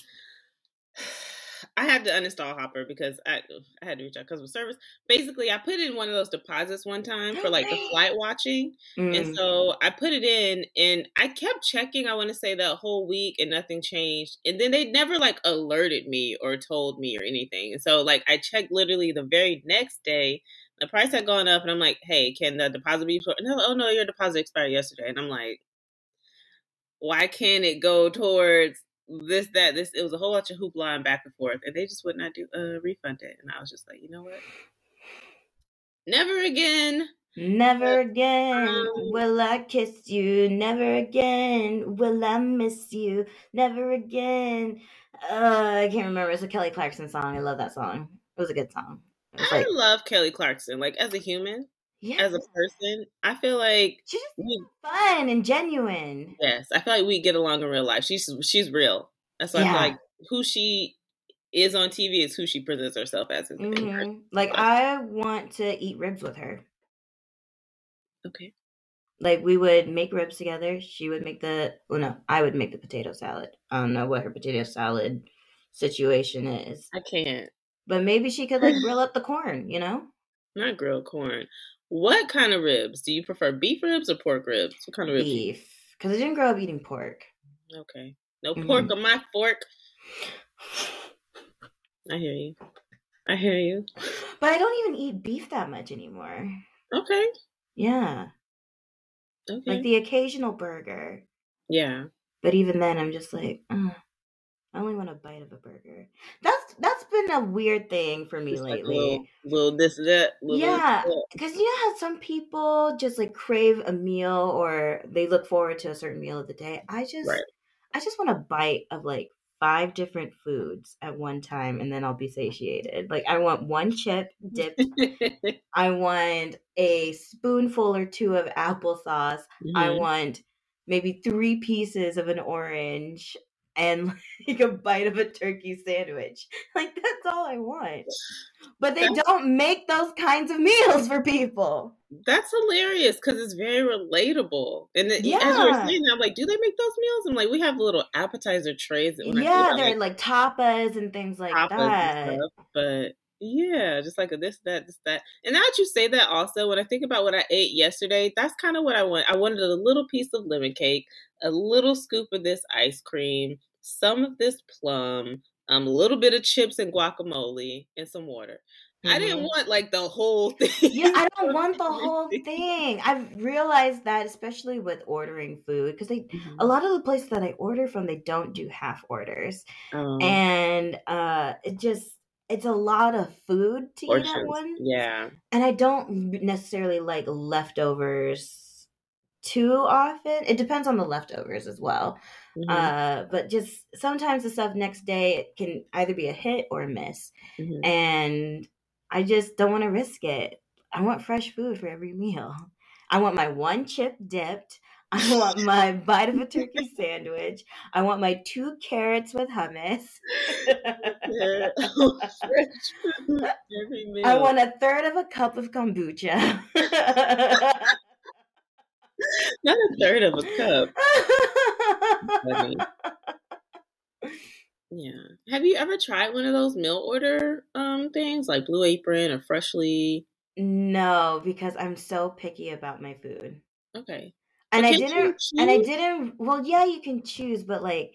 [SPEAKER 2] I had to uninstall Hopper because I I had to reach out customer service. Basically, I put in one of those deposits one time for like the flight watching,
[SPEAKER 1] Mm.
[SPEAKER 2] and so I put it in, and I kept checking. I want to say that whole week, and nothing changed. And then they never like alerted me or told me or anything. And so like I checked literally the very next day. The price had gone up, and I'm like, "Hey, can the deposit be?" And they're like, "Oh no, your deposit expired yesterday." And I'm like, why can't it go towards this that this it was a whole bunch of hoopla and back and forth and they just would not do uh refund it and i was just like you know what never again
[SPEAKER 1] Never again
[SPEAKER 2] Um,
[SPEAKER 1] will I kiss you. Never again will I miss you. Never again. Uh, I can't remember. It's a Kelly Clarkson song. I love that song. It was a good song. It
[SPEAKER 2] i
[SPEAKER 1] like,
[SPEAKER 2] love kelly clarkson like as a human
[SPEAKER 1] yeah,
[SPEAKER 2] as a person i feel like
[SPEAKER 1] she's just
[SPEAKER 2] we
[SPEAKER 1] fun and genuine.
[SPEAKER 2] yes i feel like we get along in real life she's she's real that's why i
[SPEAKER 1] Yeah.
[SPEAKER 2] feel like who she is on tv is who she presents herself as in, in person.
[SPEAKER 1] hmm Like I want to eat ribs with her.
[SPEAKER 2] okay
[SPEAKER 1] Like we would make ribs together. She would make the well, no, I would make the potato salad. I don't know what her potato salad situation is,
[SPEAKER 2] i can't
[SPEAKER 1] but maybe she could like grill up the corn. You know. <laughs>
[SPEAKER 2] not grilled corn what kind of ribs do you prefer beef ribs or pork ribs what kind of ribs
[SPEAKER 1] beef because I didn't grow up eating pork.
[SPEAKER 2] Okay. No
[SPEAKER 1] Mhm.
[SPEAKER 2] pork on my fork. I hear you. I hear you. <laughs>
[SPEAKER 1] But I don't even eat beef that much anymore.
[SPEAKER 2] Okay.
[SPEAKER 1] Yeah,
[SPEAKER 2] Okay.
[SPEAKER 1] like the occasional burger.
[SPEAKER 2] yeah.
[SPEAKER 1] But even then, I'm just like, "Ugh, I only want a bite of a burger. That's that's been a weird thing for me
[SPEAKER 2] Just like
[SPEAKER 1] lately.
[SPEAKER 2] little, little this that. Little
[SPEAKER 1] Yeah, because you know how some people just like crave a meal or they look forward to a certain meal of the day. I just,
[SPEAKER 2] Right.
[SPEAKER 1] I just want a bite of like five different foods at one time, and then I'll be satiated. Like I want one chip dipped. <laughs> I want a spoonful or two of applesauce. I
[SPEAKER 2] Mhm.
[SPEAKER 1] want maybe three pieces of an orange and <laughs> like a bite of a turkey sandwich. <laughs> Like that's all I want. But they
[SPEAKER 2] That's-
[SPEAKER 1] don't make those kinds of <laughs> meals for people.
[SPEAKER 2] That's hilarious because it's very relatable. And then, as you were saying, I'm like, do they make those meals? I'm like, we have little appetizer trays. that when I think
[SPEAKER 1] Yeah, they're
[SPEAKER 2] like,
[SPEAKER 1] like tapas and things like that.
[SPEAKER 2] stuff. But yeah, just like a this, that, this, that. And now that you say that, also, when I think about what I ate yesterday, that's kind of what I want. I wanted a little piece of lemon cake, a little scoop of this ice cream, some of this plum, um, a little bit of chips and guacamole, and some water. I didn't
[SPEAKER 1] Mhm.
[SPEAKER 2] want like the whole <laughs> thing.
[SPEAKER 1] Yeah, I don't <laughs> want the whole thing. I've realized that, especially with ordering food, because they
[SPEAKER 2] Mhm.
[SPEAKER 1] a lot of the places that I order from, they don't do half orders,
[SPEAKER 2] Um,
[SPEAKER 1] and uh, it just it's a lot of food to eat at
[SPEAKER 2] portions.
[SPEAKER 1] once.
[SPEAKER 2] Yeah.
[SPEAKER 1] and I don't necessarily like leftovers too often. It depends on the leftovers as well.
[SPEAKER 2] Mhm.
[SPEAKER 1] Uh, but just sometimes the stuff next day it can either be a hit or a miss,
[SPEAKER 2] Mhm.
[SPEAKER 1] and I just don't want to risk it. I want fresh food for every meal. I want my one chip dipped. <laughs> I want my bite of a turkey sandwich. I want my two carrots with hummus.
[SPEAKER 2] Yeah. Fresh food every meal.
[SPEAKER 1] I want a third of a cup of kombucha. <laughs>
[SPEAKER 2] not a third of a cup. Funny. <laughs> Yeah. Have you ever tried one of those meal order um things like Blue Apron or Freshly?
[SPEAKER 1] no, because I'm so picky about my food.
[SPEAKER 2] Okay.
[SPEAKER 1] And
[SPEAKER 2] But
[SPEAKER 1] I didn't and I didn't well yeah, you can choose, but like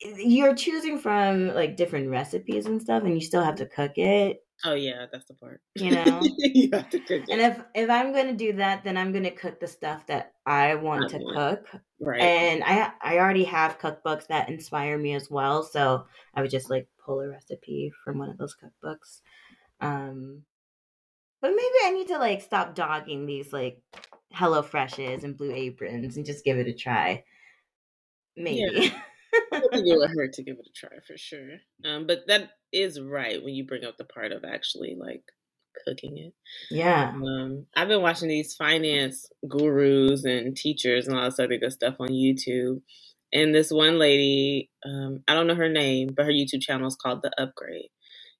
[SPEAKER 1] you're choosing from like different recipes and stuff and you still have to cook it,
[SPEAKER 2] Oh yeah, that's the part.
[SPEAKER 1] you know? <laughs>
[SPEAKER 2] you have to cook
[SPEAKER 1] and if if I'm going to do that, then I'm going to cook the stuff that I want
[SPEAKER 2] I
[SPEAKER 1] to
[SPEAKER 2] want.
[SPEAKER 1] cook.
[SPEAKER 2] Right.
[SPEAKER 1] And I I already have cookbooks that inspire me as well, so I would just like pull a recipe from one of those cookbooks. Um but maybe I need to like stop dogging these like Hello Freshes and Blue Aprons and just give it a try. Maybe.
[SPEAKER 2] I think it would <laughs> hurt to give it a try for sure. Um, but that is right when you bring up the part of actually like cooking it.
[SPEAKER 1] yeah.
[SPEAKER 2] Um, I've been watching these finance gurus and teachers and all this other good stuff on YouTube. And this one lady, um, I don't know her name, but her YouTube channel is called The Upgrade.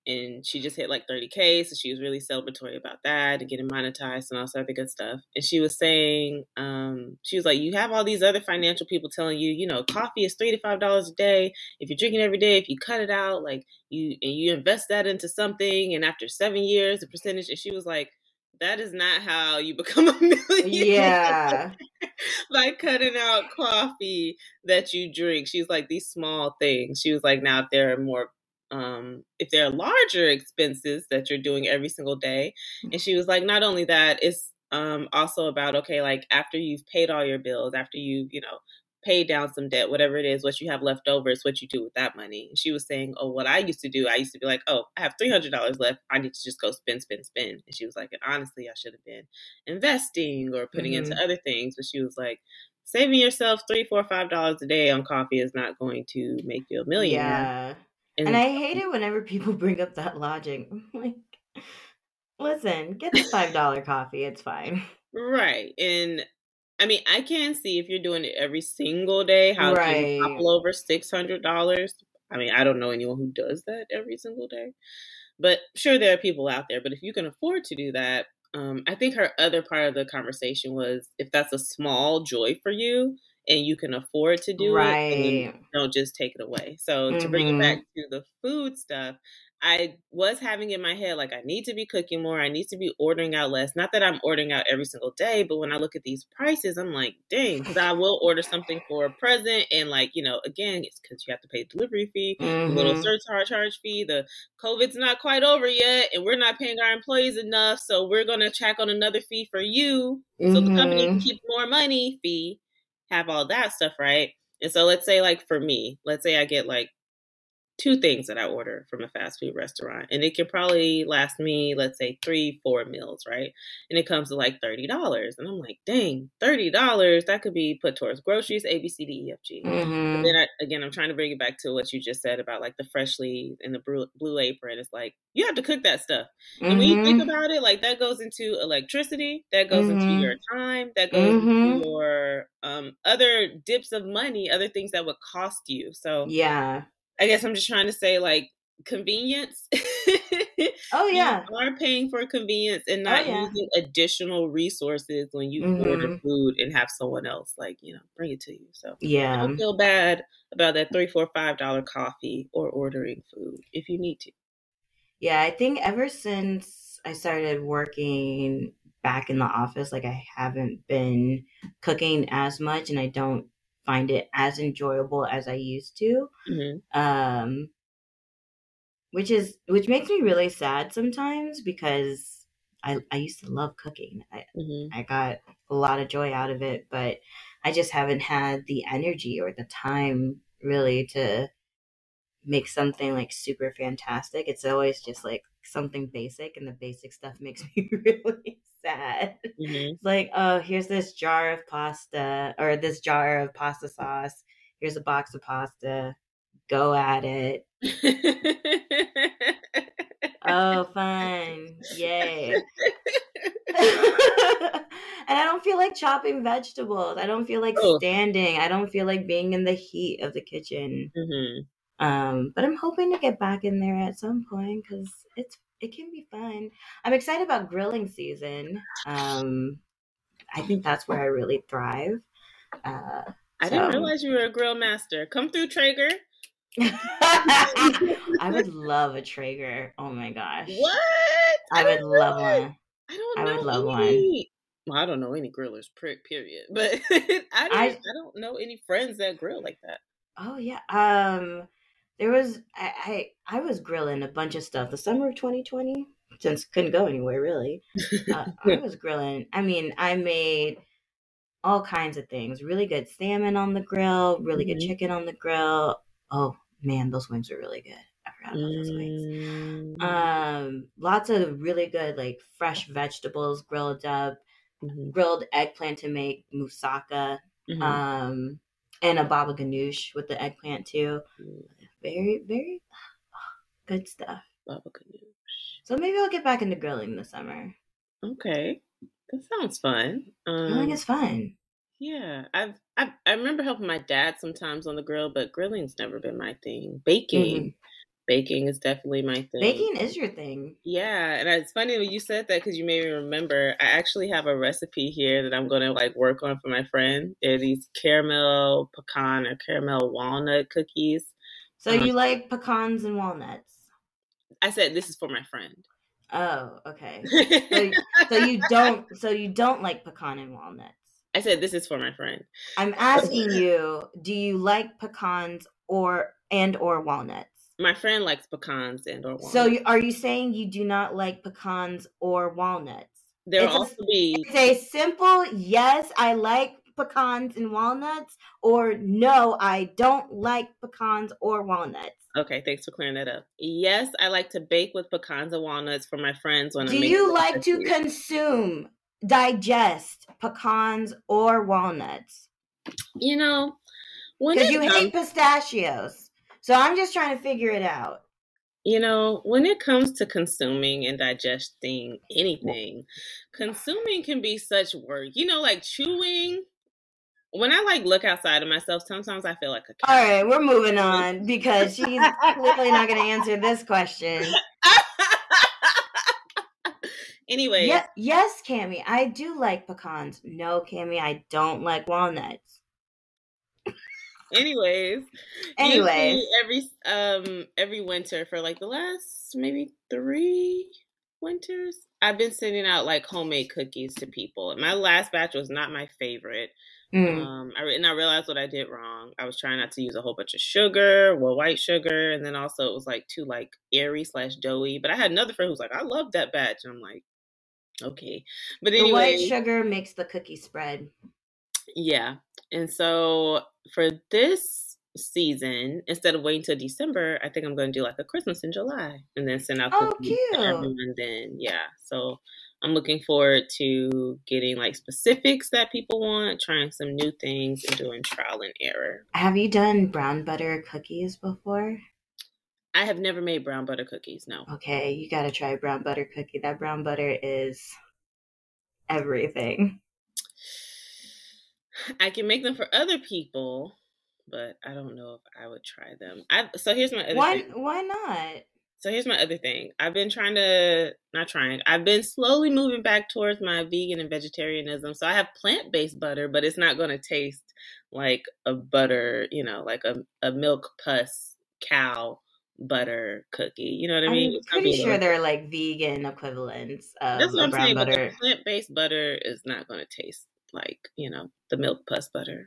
[SPEAKER 2] And she just hit like 30K. So she was really celebratory about that and getting monetized and all this of good stuff. And she was saying, um, she was like, You have all these other financial people telling you, you know, coffee is three to five dollars a day. If you're drinking every day, if you cut it out, like you and you invest that into something, and after seven years, the percentage, and she was like, that is not how you <laughs> become a millionaire
[SPEAKER 1] Yeah. <laughs>
[SPEAKER 2] by cutting out coffee that you drink. She's like these small things. She was like, now if there are more um if there are larger expenses that you're doing every single day. And she was like, not only that, it's um also about okay, like after you've paid all your bills, after you, you know, paid down some debt, whatever it is, what you have left over is what you do with that money. And she was saying, Oh, what I used to do, I used to be like, Oh, I have three hundred dollars left. I need to just go spend, spend, spend. And she was like, and honestly, I should have been investing or putting
[SPEAKER 1] Mhm.
[SPEAKER 2] into other things. But she was like, saving yourself three, four, five dollars a day on coffee is not going to make you a millionaire.
[SPEAKER 1] Yeah.
[SPEAKER 2] And,
[SPEAKER 1] And I <laughs> hate it whenever people <laughs> bring up that logic. I'm like, listen, get the five dollar coffee. It's fine.
[SPEAKER 2] right. And I mean, I can see if you're doing it every single day, how
[SPEAKER 1] Right.
[SPEAKER 2] can topple over six hundred dollars. I mean, I don't know anyone who does that every single day, but sure there are people out there. But if you can afford to do that, um, I think her other part of the conversation was if that's a small joy for you and you can afford to do it,
[SPEAKER 1] Right.
[SPEAKER 2] don't just take it away. So to bring it
[SPEAKER 1] Mhm.
[SPEAKER 2] back to the food stuff, I was having in my head like I need to be cooking more. I need to be ordering out less. Not that I'm ordering out every single day, but when I look at these prices, I'm like, dang, because I will order something for a present, and like you know, again, it's because you have to pay delivery fee, the little
[SPEAKER 1] Mhm.
[SPEAKER 2] surcharge fee. The COVID's not quite over yet, and we're not paying our employees enough, so we're gonna check on another fee for you, so the company can keep more money. Fee, have all that stuff right. And so let's say like for me, let's say I get like two things that I order from a fast food restaurant, and it can probably last me, let's say, three, four meals, right? And it comes to like thirty dollars, and I'm like, dang, thirty dollars that could be put towards groceries, A, B, C, D, E, F, G.
[SPEAKER 1] Mm-hmm.
[SPEAKER 2] Then I, again, I'm trying to bring it back to what you just said about like the freshly and the blue, blue apron. It's like you have to cook that stuff, and
[SPEAKER 1] Mm-hmm.
[SPEAKER 2] when you think about it, like that goes into electricity, that goes into
[SPEAKER 1] Mhm.
[SPEAKER 2] your time, that goes into your um, other dips of money, other things that would cost you. So
[SPEAKER 1] yeah.
[SPEAKER 2] I guess I'm just trying to say like convenience. <laughs>
[SPEAKER 1] Oh yeah.
[SPEAKER 2] You are paying for convenience and not
[SPEAKER 1] Oh, yeah.
[SPEAKER 2] using additional resources when you
[SPEAKER 1] Mhm.
[SPEAKER 2] order food and have someone else like, you know, bring it to you. So
[SPEAKER 1] Yeah.
[SPEAKER 2] don't feel bad about that three, four, five dollar coffee or ordering food if you need to.
[SPEAKER 1] Yeah, I think ever since I started working back in the office, like I haven't been cooking as much and I don't find it as enjoyable as I used to.
[SPEAKER 2] hmm
[SPEAKER 1] Um which is which makes me really sad sometimes because I I used to love cooking. I
[SPEAKER 2] hmm
[SPEAKER 1] I got a lot of joy out of it, but I just haven't had the energy or the time really to make something like super fantastic. It's always just like something basic, and the basic stuff makes <laughs> me really sad. <laughs>
[SPEAKER 2] hmm
[SPEAKER 1] It's like, oh, here's this jar of pasta or this jar of pasta sauce. Here's a box of pasta. Go at it. Oh, fun. Yay. <laughs> and I don't feel like chopping vegetables. I don't feel like
[SPEAKER 2] Oh.
[SPEAKER 1] standing. I don't feel like being in the heat of the kitchen.
[SPEAKER 2] hmm
[SPEAKER 1] Um, but I'm hoping to get back in there at some point because it's it can be fun. I'm excited about grilling season. Um, I think that's where I really thrive. Uh,
[SPEAKER 2] I didn't realize you were a grill master. Come through, Traeger. <laughs>
[SPEAKER 1] I would love a Traeger. Oh my gosh,
[SPEAKER 2] What?
[SPEAKER 1] I would love one.
[SPEAKER 2] I don't
[SPEAKER 1] I
[SPEAKER 2] know
[SPEAKER 1] would love one.
[SPEAKER 2] any. Well, I don't know any grillers, period. <laughs> But I, I
[SPEAKER 1] I-
[SPEAKER 2] don't know any friends that grill like that.
[SPEAKER 1] Oh yeah. Um there was I, I I was grilling a bunch of stuff the summer of 2020 since couldn't go anywhere really. Uh, <laughs> I was grilling. I mean, I made all kinds of things. Really good salmon on the grill, really good
[SPEAKER 2] Mhm.
[SPEAKER 1] chicken on the grill. Oh man, those wings are really good. I forgot about those wings.
[SPEAKER 2] Mm,
[SPEAKER 1] Um lots of really good like fresh vegetables grilled up,
[SPEAKER 2] mhm,
[SPEAKER 1] grilled eggplant to make moussaka.
[SPEAKER 2] mhm.
[SPEAKER 1] Um and a baba ganoush with the eggplant too. Very, very <sighs> good stuff.
[SPEAKER 2] Baba ganoush.
[SPEAKER 1] So maybe I'll get back into grilling this summer.
[SPEAKER 2] Okay, that sounds fun. Um,
[SPEAKER 1] think it's fun.
[SPEAKER 2] yeah, I've, I've I remember helping my dad sometimes on the grill, but grilling's never been my thing. Baking, baking is definitely my thing.
[SPEAKER 1] Mm-hmm. Baking is your thing.
[SPEAKER 2] Yeah, and it's funny when you said that because you made me remember. I actually have a recipe here that I'm going to like work on for my friend. They're these caramel pecan or caramel walnut cookies.
[SPEAKER 1] So
[SPEAKER 2] Uh-huh.
[SPEAKER 1] you like pecans and walnuts?
[SPEAKER 2] I said this is for my friend.
[SPEAKER 1] Oh, okay. So, so you <laughs> don't. So you don't like pecan and walnuts.
[SPEAKER 2] I said this is for my friend.
[SPEAKER 1] I'm asking you. Do you like pecans or and or walnuts?
[SPEAKER 2] My friend likes pecans and or walnuts.
[SPEAKER 1] So you, are you saying you do not like pecans or walnuts?
[SPEAKER 2] there'll
[SPEAKER 1] it's a-
[SPEAKER 2] be
[SPEAKER 1] It's a simple yes, I like pecans and walnuts, or no, I don't like pecans or walnuts.
[SPEAKER 2] okay. Thanks for clearing that up. Yes, I like to bake with pecans and walnuts for my friends when
[SPEAKER 1] Do you like to
[SPEAKER 2] cookies.
[SPEAKER 1] consume, digest pecans or walnuts?
[SPEAKER 2] You know,
[SPEAKER 1] Because you
[SPEAKER 2] comes-
[SPEAKER 1] hate pistachios. So I'm just trying to figure it out.
[SPEAKER 2] You know, when it comes to consuming and digesting anything, consuming can be such work. You know, like chewing. When I like look outside of myself, sometimes I feel like a
[SPEAKER 1] All
[SPEAKER 2] cat.
[SPEAKER 1] right, we're moving <laughs> on because she's clearly not going to answer this question. <laughs>
[SPEAKER 2] Anyways,
[SPEAKER 1] Yeah, yes, Cammy, I do like pecans. No, Cammy, I don't like walnuts.
[SPEAKER 2] anyways,
[SPEAKER 1] Anyways.
[SPEAKER 2] every um every winter for like the last maybe three winters, I've been sending out like homemade cookies to people. My last batch was not my favorite.
[SPEAKER 1] Mm.
[SPEAKER 2] Um, I re- and I realized what I did wrong. I was trying not to use a whole bunch of sugar, well, white sugar, and then also it was like too like airy slash doughy. But I had another friend who's like, I love that batch, and I'm like, okay. But
[SPEAKER 1] the white sugar makes the cookie spread.
[SPEAKER 2] yeah. And so for this season, instead of waiting till December, I think I'm going to do like a Christmas in July and then send out
[SPEAKER 1] Oh,
[SPEAKER 2] cookies
[SPEAKER 1] cute.
[SPEAKER 2] everyone. Then, yeah. So I'm looking forward to getting like specifics that people want, trying some new things, and doing trial and error.
[SPEAKER 1] Have you done brown butter cookies before?
[SPEAKER 2] I have never made brown butter cookies. No.
[SPEAKER 1] Okay, you gotta try brown butter cookie. That brown butter is everything.
[SPEAKER 2] I can make them for other people, but I don't know if I would try them. I so here's my other
[SPEAKER 1] Why?
[SPEAKER 2] thing.
[SPEAKER 1] Why not?
[SPEAKER 2] So here's my other thing. I've been trying to not trying. I've been slowly moving back towards my vegan and vegetarianism. So I have plant-based butter, but it's not going to taste like a butter, you know, like a a milk pus cow butter cookie. You know what I mean?
[SPEAKER 1] I'm pretty sure
[SPEAKER 2] like-
[SPEAKER 1] they're like vegan equivalents of
[SPEAKER 2] That's what I'm
[SPEAKER 1] brown
[SPEAKER 2] saying. But
[SPEAKER 1] butter.
[SPEAKER 2] the plant-based butter is not going to taste like, you know, the milk pus butter.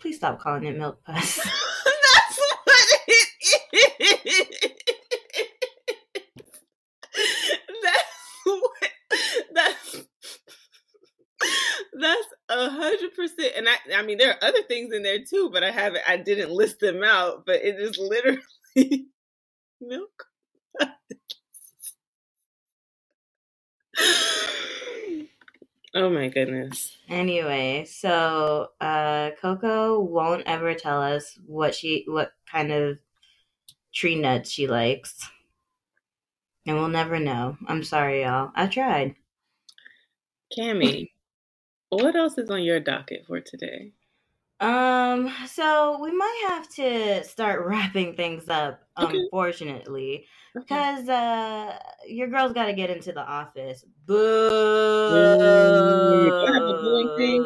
[SPEAKER 1] Please stop calling it milk pus. <laughs>
[SPEAKER 2] That's what it is. That's what that's that's a hundred percent. And I I mean there are other things in there too, but I haven't I didn't list them out, but it is literally <laughs> milk. <laughs> oh my goodness.
[SPEAKER 1] Anyway, so uh Coco won't ever tell us what she what kind of tree nuts she likes. And we'll never know. I'm sorry, y'all. I tried.
[SPEAKER 2] Cammy, what else is on your docket for today?
[SPEAKER 1] Um, so we might have to start <laughs> wrapping things up,
[SPEAKER 2] Okay.
[SPEAKER 1] unfortunately.
[SPEAKER 2] Okay.
[SPEAKER 1] Because uh your girl's gotta get into the office. Boo
[SPEAKER 2] you have a booing thing?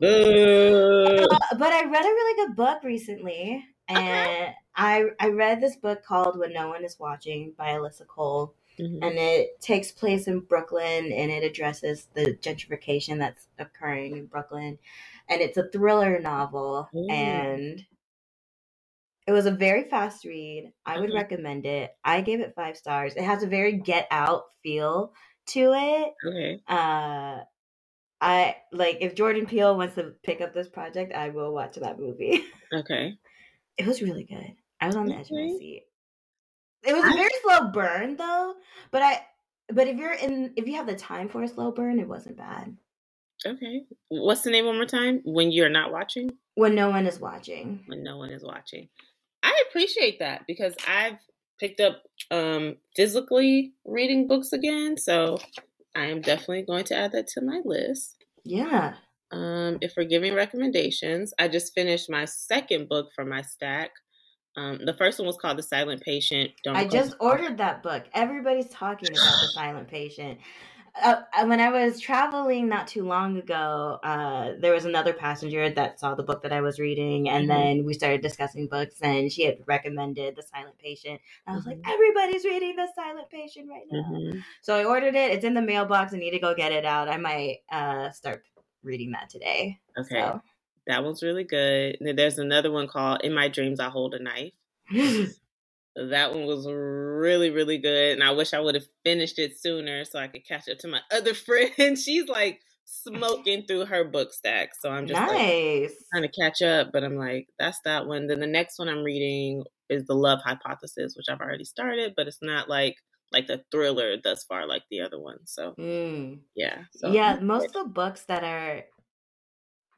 [SPEAKER 2] Boo.
[SPEAKER 1] Uh, but I read a really good book recently, and I I read this book called "When No One Is Watching" by Alyssa Cole,
[SPEAKER 2] Mhm.
[SPEAKER 1] and it takes place in Brooklyn, and it addresses the gentrification that's occurring in Brooklyn, and it's a thriller novel,
[SPEAKER 2] Ooh.
[SPEAKER 1] and it was a very fast read. I would
[SPEAKER 2] Okay.
[SPEAKER 1] recommend it. I gave it five stars. It has a very Get Out feel to it.
[SPEAKER 2] Okay.
[SPEAKER 1] Uh, I like if Jordan Peele wants to pick up this project, I will watch that movie. <laughs>
[SPEAKER 2] Okay.
[SPEAKER 1] It was really good. I was on the edge of my seat. It was a very slow burn though, but I but if you're in if you have the time for a slow burn, it wasn't bad.
[SPEAKER 2] Okay. What's the name one more time? When you're not watching?
[SPEAKER 1] When no one is watching.
[SPEAKER 2] When no one is watching. I appreciate that because I've picked up um physically reading books again, so I am definitely going to add that to my list.
[SPEAKER 1] Yeah.
[SPEAKER 2] Um, if we're giving recommendations, I just finished my second book from my stack. Um, the first one was called The Silent Patient. Don't
[SPEAKER 1] I just ordered that book. Everybody's talking about the <laughs> silent patient. Uh, uh, when I was traveling not too long ago, uh, there was another passenger that saw the book that I was reading, and
[SPEAKER 2] Mhm.
[SPEAKER 1] then we started discussing books, and she had recommended The Silent Patient. I was like,
[SPEAKER 2] Mhm.
[SPEAKER 1] everybody's reading The Silent Patient right now.
[SPEAKER 2] Mhm.
[SPEAKER 1] So I ordered it. It's in the mailbox. I need to go get it out. I might uh, start reading that today.
[SPEAKER 2] Okay,
[SPEAKER 1] So.
[SPEAKER 2] That one's really good. And then there's another one called In My Dreams I Hold a Knife. <laughs> That one was really, really good. And I wish I would have finished it sooner so I could catch up to my <laughs> other friend. She's like smoking through her book stack. So I'm just like trying to catch up, but I'm like, that's that one. Then the next one I'm reading is The Love Hypothesis, which I've already started, but it's not like like the thriller thus far like the other one. So
[SPEAKER 1] Mm.
[SPEAKER 2] yeah. So
[SPEAKER 1] yeah, most of the books that are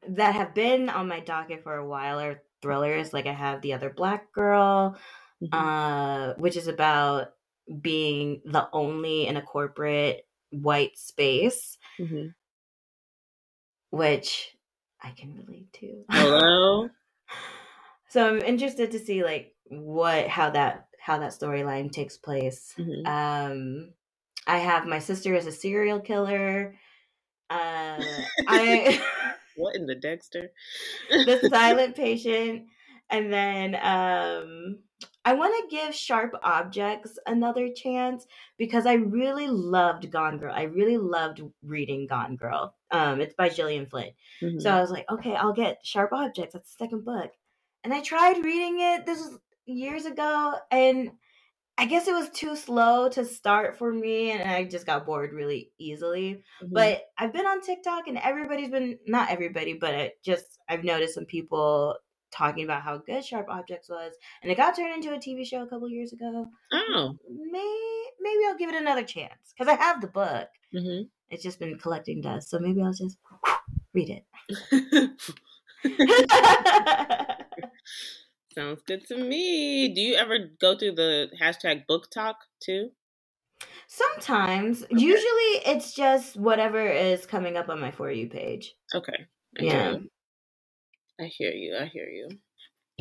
[SPEAKER 1] that have been on my docket for a while are thrillers. Like I have The Other Black Girl,
[SPEAKER 2] Mhm.
[SPEAKER 1] uh, which is about being the only in a corporate white space,
[SPEAKER 2] Mhm.
[SPEAKER 1] which I can relate to.
[SPEAKER 2] Hello. <laughs>
[SPEAKER 1] so I'm interested to see like what how that how that storyline takes place.
[SPEAKER 2] Mhm.
[SPEAKER 1] Um, I have my sister is a serial killer. Uh, I <laughs> <laughs>
[SPEAKER 2] What in the Dexter?
[SPEAKER 1] the <laughs> silent patient, and then um, I want to give Sharp Objects another chance because I really loved Gone Girl. I really loved reading Gone Girl. Um, it's by Gillian Flynn.
[SPEAKER 2] Mhm.
[SPEAKER 1] So I was like, okay, I'll get Sharp Objects. That's the second book. And I tried reading it. This was years ago, and I guess it was too slow to start for me, and I just got bored really easily.
[SPEAKER 2] Mhm.
[SPEAKER 1] But I've been on TikTok, and everybody's been not everybody, but it just I've noticed some people talking about how good Sharp Objects was, and it got turned into a TV show a couple years ago.
[SPEAKER 2] oh,
[SPEAKER 1] May maybe I'll give it another chance because I have the book.
[SPEAKER 2] hmm
[SPEAKER 1] It's just been collecting dust, so maybe I'll just read it. <laughs> <laughs>
[SPEAKER 2] sounds good to me. Do you ever go through the hashtag book talk too?
[SPEAKER 1] Sometimes, usually it's just whatever is coming up on my for you page.
[SPEAKER 2] Okay. I
[SPEAKER 1] Yeah.
[SPEAKER 2] you. I hear you. I hear you.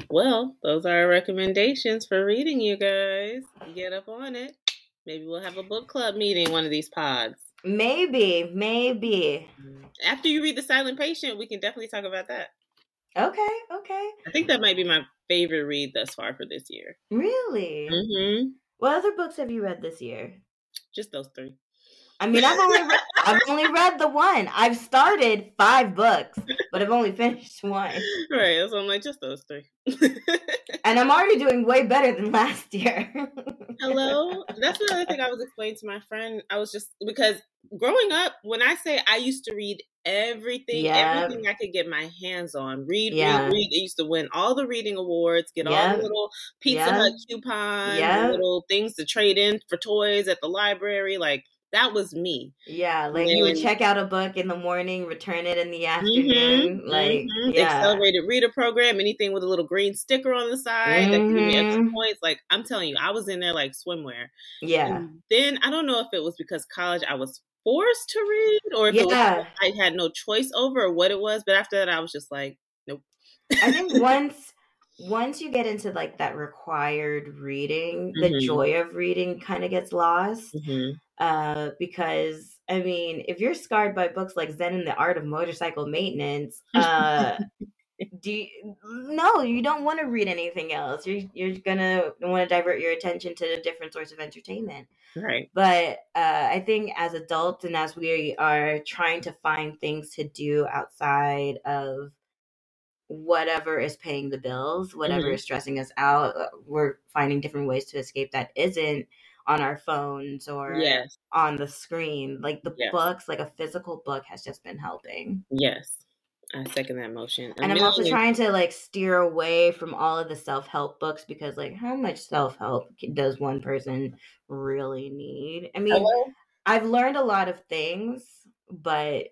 [SPEAKER 2] Well, those are our recommendations for reading, you guys. Get up on it. Maybe we'll have a book club meeting one of these pods.
[SPEAKER 1] Maybe, maybe.
[SPEAKER 2] After you read The Silent Patient, we can definitely talk about that.
[SPEAKER 1] Okay, okay.
[SPEAKER 2] I think that might be my favorite read thus far for this year.
[SPEAKER 1] Really?
[SPEAKER 2] hmm
[SPEAKER 1] What other books have you read this year?
[SPEAKER 2] Just those three.
[SPEAKER 1] I mean, I've only read, I've only read the one. I've started five books, but I've only finished one, <laughs>
[SPEAKER 2] Right. So I'm like, just those three. <laughs>
[SPEAKER 1] and I'm already doing way better than last year.
[SPEAKER 2] Hello. That's another thing I was <laughs> explaining to my friend. I was just because growing up, when I say I used to read everything,
[SPEAKER 1] Yeah.
[SPEAKER 2] everything I could get my hands on, read,
[SPEAKER 1] Yeah.
[SPEAKER 2] read, read. I used to win all the reading awards, get all the little Pizza
[SPEAKER 1] Yeah.
[SPEAKER 2] Hut coupons, little things to trade in for toys at the library. Like that was me.
[SPEAKER 1] yeah, like you would check out a book in the morning, return it in the
[SPEAKER 2] Mhm,
[SPEAKER 1] afternoon. Like,
[SPEAKER 2] mhm.
[SPEAKER 1] yeah,
[SPEAKER 2] accelerated reader program, anything with a little green sticker on the side that can give me extra
[SPEAKER 1] Mhm.
[SPEAKER 2] points. Like I'm telling you, I was in there like swimwear.
[SPEAKER 1] yeah,
[SPEAKER 2] And then I don't know if it was because college I was forced to read or if
[SPEAKER 1] Yeah.
[SPEAKER 2] I had no choice over or what it was. But after that, I was just like, nope.
[SPEAKER 1] I think <laughs> once once you get into like that required reading, the
[SPEAKER 2] Mhm.
[SPEAKER 1] joy of reading kind of gets lost.
[SPEAKER 2] hmm
[SPEAKER 1] Uh, because I mean, if you're scarred by books like Zen and the Art of Motorcycle Maintenance, uh, <laughs> <laughs> do you, no, you don't want to read anything else. You're you're gonna want to divert your attention to a different source of entertainment.
[SPEAKER 2] Right.
[SPEAKER 1] But uh, I think as adults and as we are trying to find things to do outside of whatever is paying the bills, whatever
[SPEAKER 2] Mhm.
[SPEAKER 1] is stressing us out, uh, we're finding different ways to escape that isn't on our phones or
[SPEAKER 2] Yes.
[SPEAKER 1] on the screen. Like the
[SPEAKER 2] Yes.
[SPEAKER 1] books, like a physical book has just been helping.
[SPEAKER 2] Yes. I second that motion.
[SPEAKER 1] And I'm also trying to like steer away from all of the self help books because, like, how much self help does one person really need? I mean,
[SPEAKER 2] Hello?
[SPEAKER 1] I've learned a lot of things, but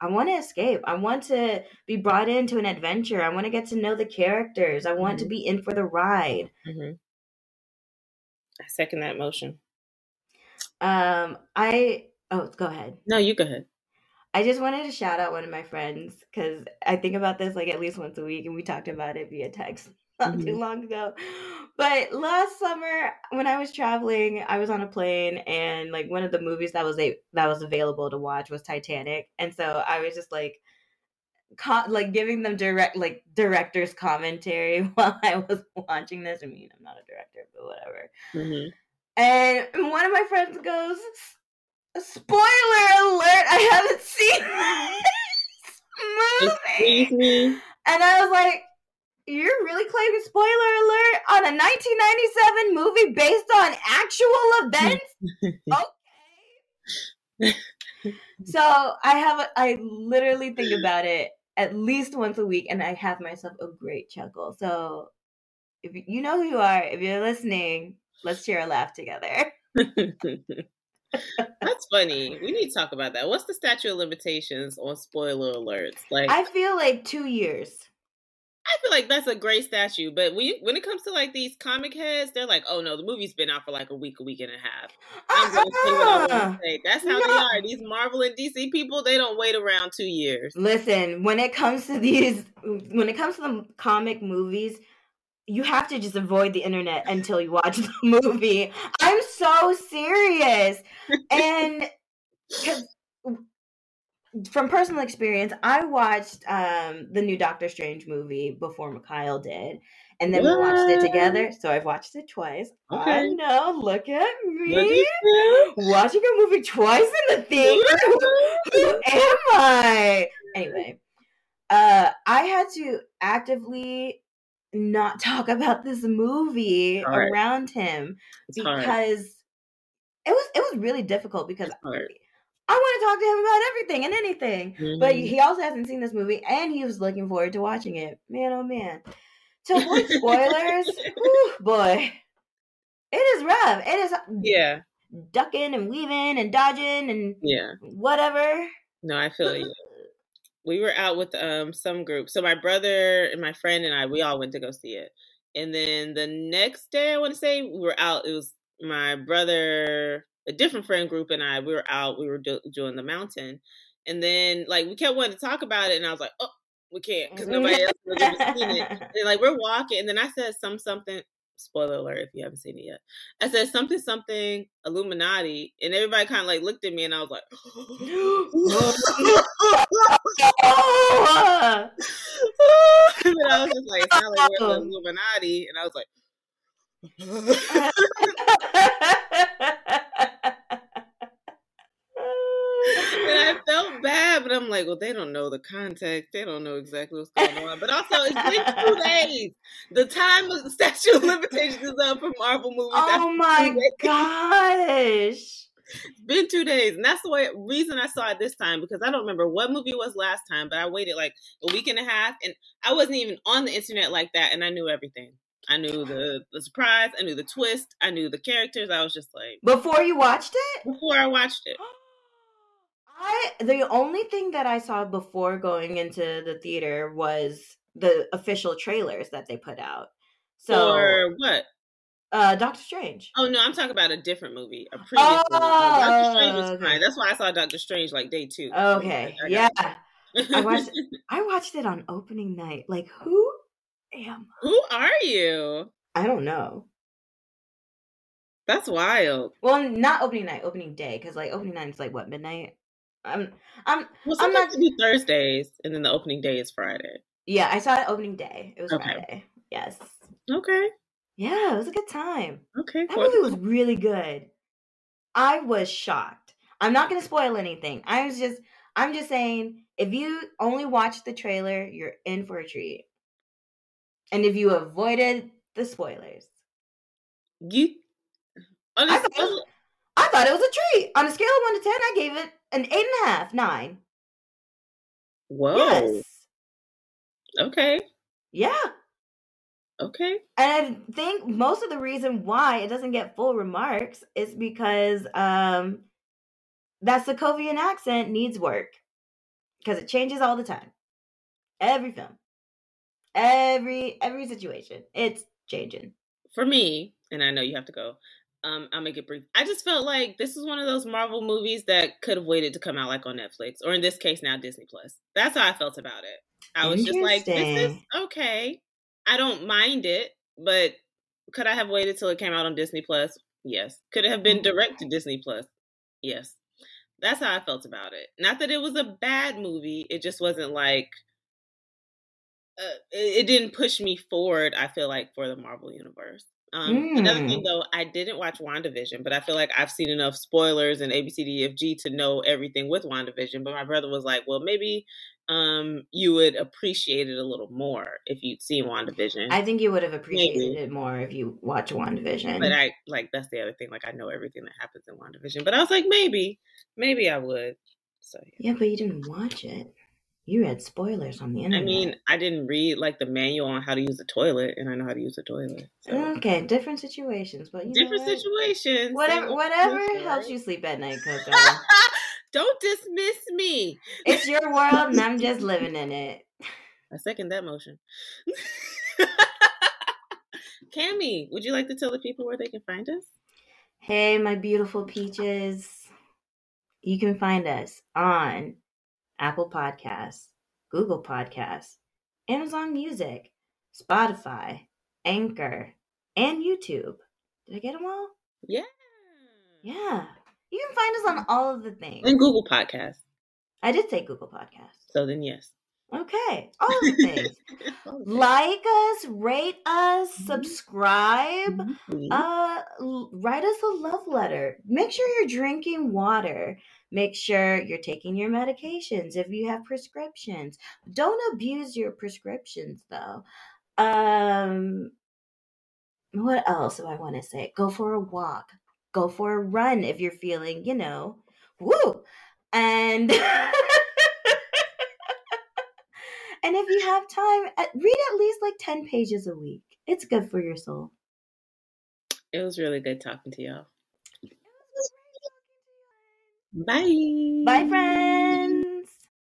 [SPEAKER 1] I want to escape. I want to be brought into an adventure. I want to get to know the characters. I want to
[SPEAKER 2] Mhm.
[SPEAKER 1] be in for the ride.
[SPEAKER 2] Mhm. I second that motion.
[SPEAKER 1] Um, I oh, go ahead.
[SPEAKER 2] No, you go ahead.
[SPEAKER 1] I just wanted to shout out one of my friends because I think about this like at least once a week, and we talked about it via text <laughs> not too long ago. But last summer, when I was traveling, I was on a plane, and like one of the movies that was a that was available to watch was Titanic, and so I was just like. Co- like giving them direct like director's commentary <laughs> while I was watching this. I mean, I'm not a director, but whatever.
[SPEAKER 2] hmm
[SPEAKER 1] And one of my friends goes, "Spoiler alert! I haven't seen this
[SPEAKER 2] Excuse
[SPEAKER 1] movie."
[SPEAKER 2] me.
[SPEAKER 1] And I was like, "You're really claiming spoiler alert on a 1997 movie based on actual events?" <laughs> okay. so I have, a, I literally think about it at least once a week, and I have myself a great chuckle. So if you- you know who you are, if you're listening, let's share a laugh together. <laughs>
[SPEAKER 2] That's funny. We need to talk about that. What's the statute of limitations on spoiler alerts? Like,
[SPEAKER 1] I feel like two years.
[SPEAKER 2] I feel like that's a great statue, but when you, when it comes to like these comic heads, they're like, "Oh no, the movie's been out for like a week, a week and a half." I'm gonna want
[SPEAKER 1] Uh-uh.
[SPEAKER 2] say. That's how they are. These Marvel and DC people, they don't wait around two years.
[SPEAKER 1] Listen, when it comes to these, when it comes to the comic movies, you have to just avoid the internet until you watch <laughs> the movie. I'm so serious, and <laughs> from personal experience, I watched um, the new Doctor Strange movie before Mikhail did, and then we watched it together. So I've watched it twice. I know. Look at me.
[SPEAKER 2] Look at you.
[SPEAKER 1] watching a movie twice in the theater. Who am I? Anyway, uh, I had to actively not talk about this movie
[SPEAKER 2] Hard.
[SPEAKER 1] around him
[SPEAKER 2] It's hard.
[SPEAKER 1] because it was it was really difficult because I want to talk to him about everything and anything. But
[SPEAKER 2] Mhm.
[SPEAKER 1] he also hasn't seen this movie and he was looking forward to watching it. Man, oh man. To avoid spoilers, <laughs> whew, boy. It is rough. It is
[SPEAKER 2] yeah,
[SPEAKER 1] ducking and weaving and dodging and
[SPEAKER 2] yeah.
[SPEAKER 1] whatever.
[SPEAKER 2] No, I feel you. We were out with um some group. So my brother and my friend and I, we all went to go see it. And then the next day, I want to say we were out. It was my brother, a different friend group, and I. We were out. We were do- doing the mountain, and then like we kept wanting to talk about it, and I was like, oh, we can't because nobody else has seen it. <laughs> And like we're walking, and then I said some something. Spoiler alert if you haven't seen it yet. I said something something Illuminati, and everybody kind of like looked at me, and I was like, <gasps> and I was just like, it sounded like we're <laughs> Illuminati, and I was like. <laughs> <laughs> felt bad, but I'm like, well, they don't know the context. They don't know exactly what's going on. But also, it's been two <laughs> days. The time of the statute of limitations is up for Marvel movies.
[SPEAKER 1] oh my gosh.
[SPEAKER 2] It's been two days, and that's the way reason I saw it this time because I don't remember what movie it was last time, but I waited like a week and a half, and I wasn't even on the internet like that, and I knew everything. I knew the the surprise, I knew the twist, I knew the characters. I was just like
[SPEAKER 1] Before you watched it?
[SPEAKER 2] before I watched it. <gasps>
[SPEAKER 1] Oh I the only thing that I saw before going into the theater was the official trailers that they put out. So
[SPEAKER 2] or what?
[SPEAKER 1] uh Doctor Strange.
[SPEAKER 2] Oh no, I'm talking about a different movie, a previous movie.
[SPEAKER 1] Oh,
[SPEAKER 2] Doctor Strange was
[SPEAKER 1] okay.
[SPEAKER 2] fine. That's why I saw Doctor Strange like day two.
[SPEAKER 1] Okay.
[SPEAKER 2] I
[SPEAKER 1] Yeah. I watched <laughs> I watched it on opening night. Like who am
[SPEAKER 2] Who are you?
[SPEAKER 1] I don't know.
[SPEAKER 2] That's wild.
[SPEAKER 1] Well, not opening night, opening day, because like opening night is like what midnight. I'm, I'm,
[SPEAKER 2] Well,
[SPEAKER 1] I'm
[SPEAKER 2] sometimes
[SPEAKER 1] not-
[SPEAKER 2] do Thursdays, and then the opening day is Friday.
[SPEAKER 1] yeah. I saw it opening day. It was
[SPEAKER 2] Okay.
[SPEAKER 1] Friday. Yes.
[SPEAKER 2] Okay.
[SPEAKER 1] Yeah, it was a good time.
[SPEAKER 2] Okay.
[SPEAKER 1] That
[SPEAKER 2] cool.
[SPEAKER 1] movie was really good. I was shocked. I'm not going to spoil anything. I was just, I'm just saying, if you only watch the trailer, you're in for a treat. And if you avoided the spoilers,
[SPEAKER 2] You.
[SPEAKER 1] I thought was- I thought it was a treat. On a scale of one to ten, I gave it an eight and a half, nine.
[SPEAKER 2] Whoa.
[SPEAKER 1] Yes.
[SPEAKER 2] Okay.
[SPEAKER 1] Yeah.
[SPEAKER 2] Okay.
[SPEAKER 1] And I think most of the reason why it doesn't get full remarks is because um that Sokovian accent needs work. Because it changes all the time. Every film. Every every situation. It's changing.
[SPEAKER 2] For me, and I know you have to go. Um, I'll make it brief. I just felt like this is one of those Marvel movies that could have waited to come out like on Netflix, or in this case now Disney Plus. That's how I felt about it. I was just like, this is okay. I don't mind it, but could I have waited till it came out on Disney Plus? Yes. Could it have been direct to Disney Plus? Yes. That's how I felt about it. Not that it was a bad movie. It just wasn't like uh, it, it didn't push me forward. I feel like for the Marvel universe. Um, Another thing,
[SPEAKER 1] Mm.
[SPEAKER 2] though, I didn't watch WandaVision, but I feel like I've seen enough spoilers and ABCDFG to know everything with WandaVision. But my brother was like, "Well, maybe um, you would appreciate it a little more if you'd seen WandaVision."
[SPEAKER 1] I think you would have appreciated
[SPEAKER 2] Maybe.
[SPEAKER 1] it more if you watch WandaVision.
[SPEAKER 2] but I like that's the other thing. Like I know everything that happens in WandaVision, but I was like, maybe, maybe I would. So yeah.
[SPEAKER 1] yeah, but you didn't watch it. You read spoilers on the internet.
[SPEAKER 2] I mean, I didn't read like the manual on how to use a toilet, and I know how to use a toilet. So.
[SPEAKER 1] okay, different situations, but you know
[SPEAKER 2] Different
[SPEAKER 1] what?
[SPEAKER 2] situations.
[SPEAKER 1] Whatever,
[SPEAKER 2] so-
[SPEAKER 1] whatever helps you sleep at night, <laughs> Coco.
[SPEAKER 2] Don't dismiss me.
[SPEAKER 1] it's your world, and I'm just <laughs> living in it.
[SPEAKER 2] I second that motion. <laughs> Cammy, would you like to tell the people where they can find us?
[SPEAKER 1] Hey, my beautiful peaches. You can find us on Apple Podcasts, Google Podcasts, Amazon Music, Spotify, Anchor, and YouTube. Did I get them all?
[SPEAKER 2] Yeah.
[SPEAKER 1] Yeah. You can find us on all of the things.
[SPEAKER 2] And Google Podcasts.
[SPEAKER 1] I did say Google Podcasts.
[SPEAKER 2] So then, yes.
[SPEAKER 1] Okay. All the things. <laughs> like us, rate us, subscribe.
[SPEAKER 2] Mhm.
[SPEAKER 1] Uh, write us a love letter. Make sure you're drinking water. Make sure you're taking your medications if you have prescriptions. Don't abuse your prescriptions though. Um, what else do I want to say? Go for a walk. Go for a run if you're feeling, you know, woo. And <laughs> and if you have time, read at least like 10 pages a week. It's good for your soul.
[SPEAKER 2] It was really good talking to y'all. Bye.
[SPEAKER 1] Bye, friends.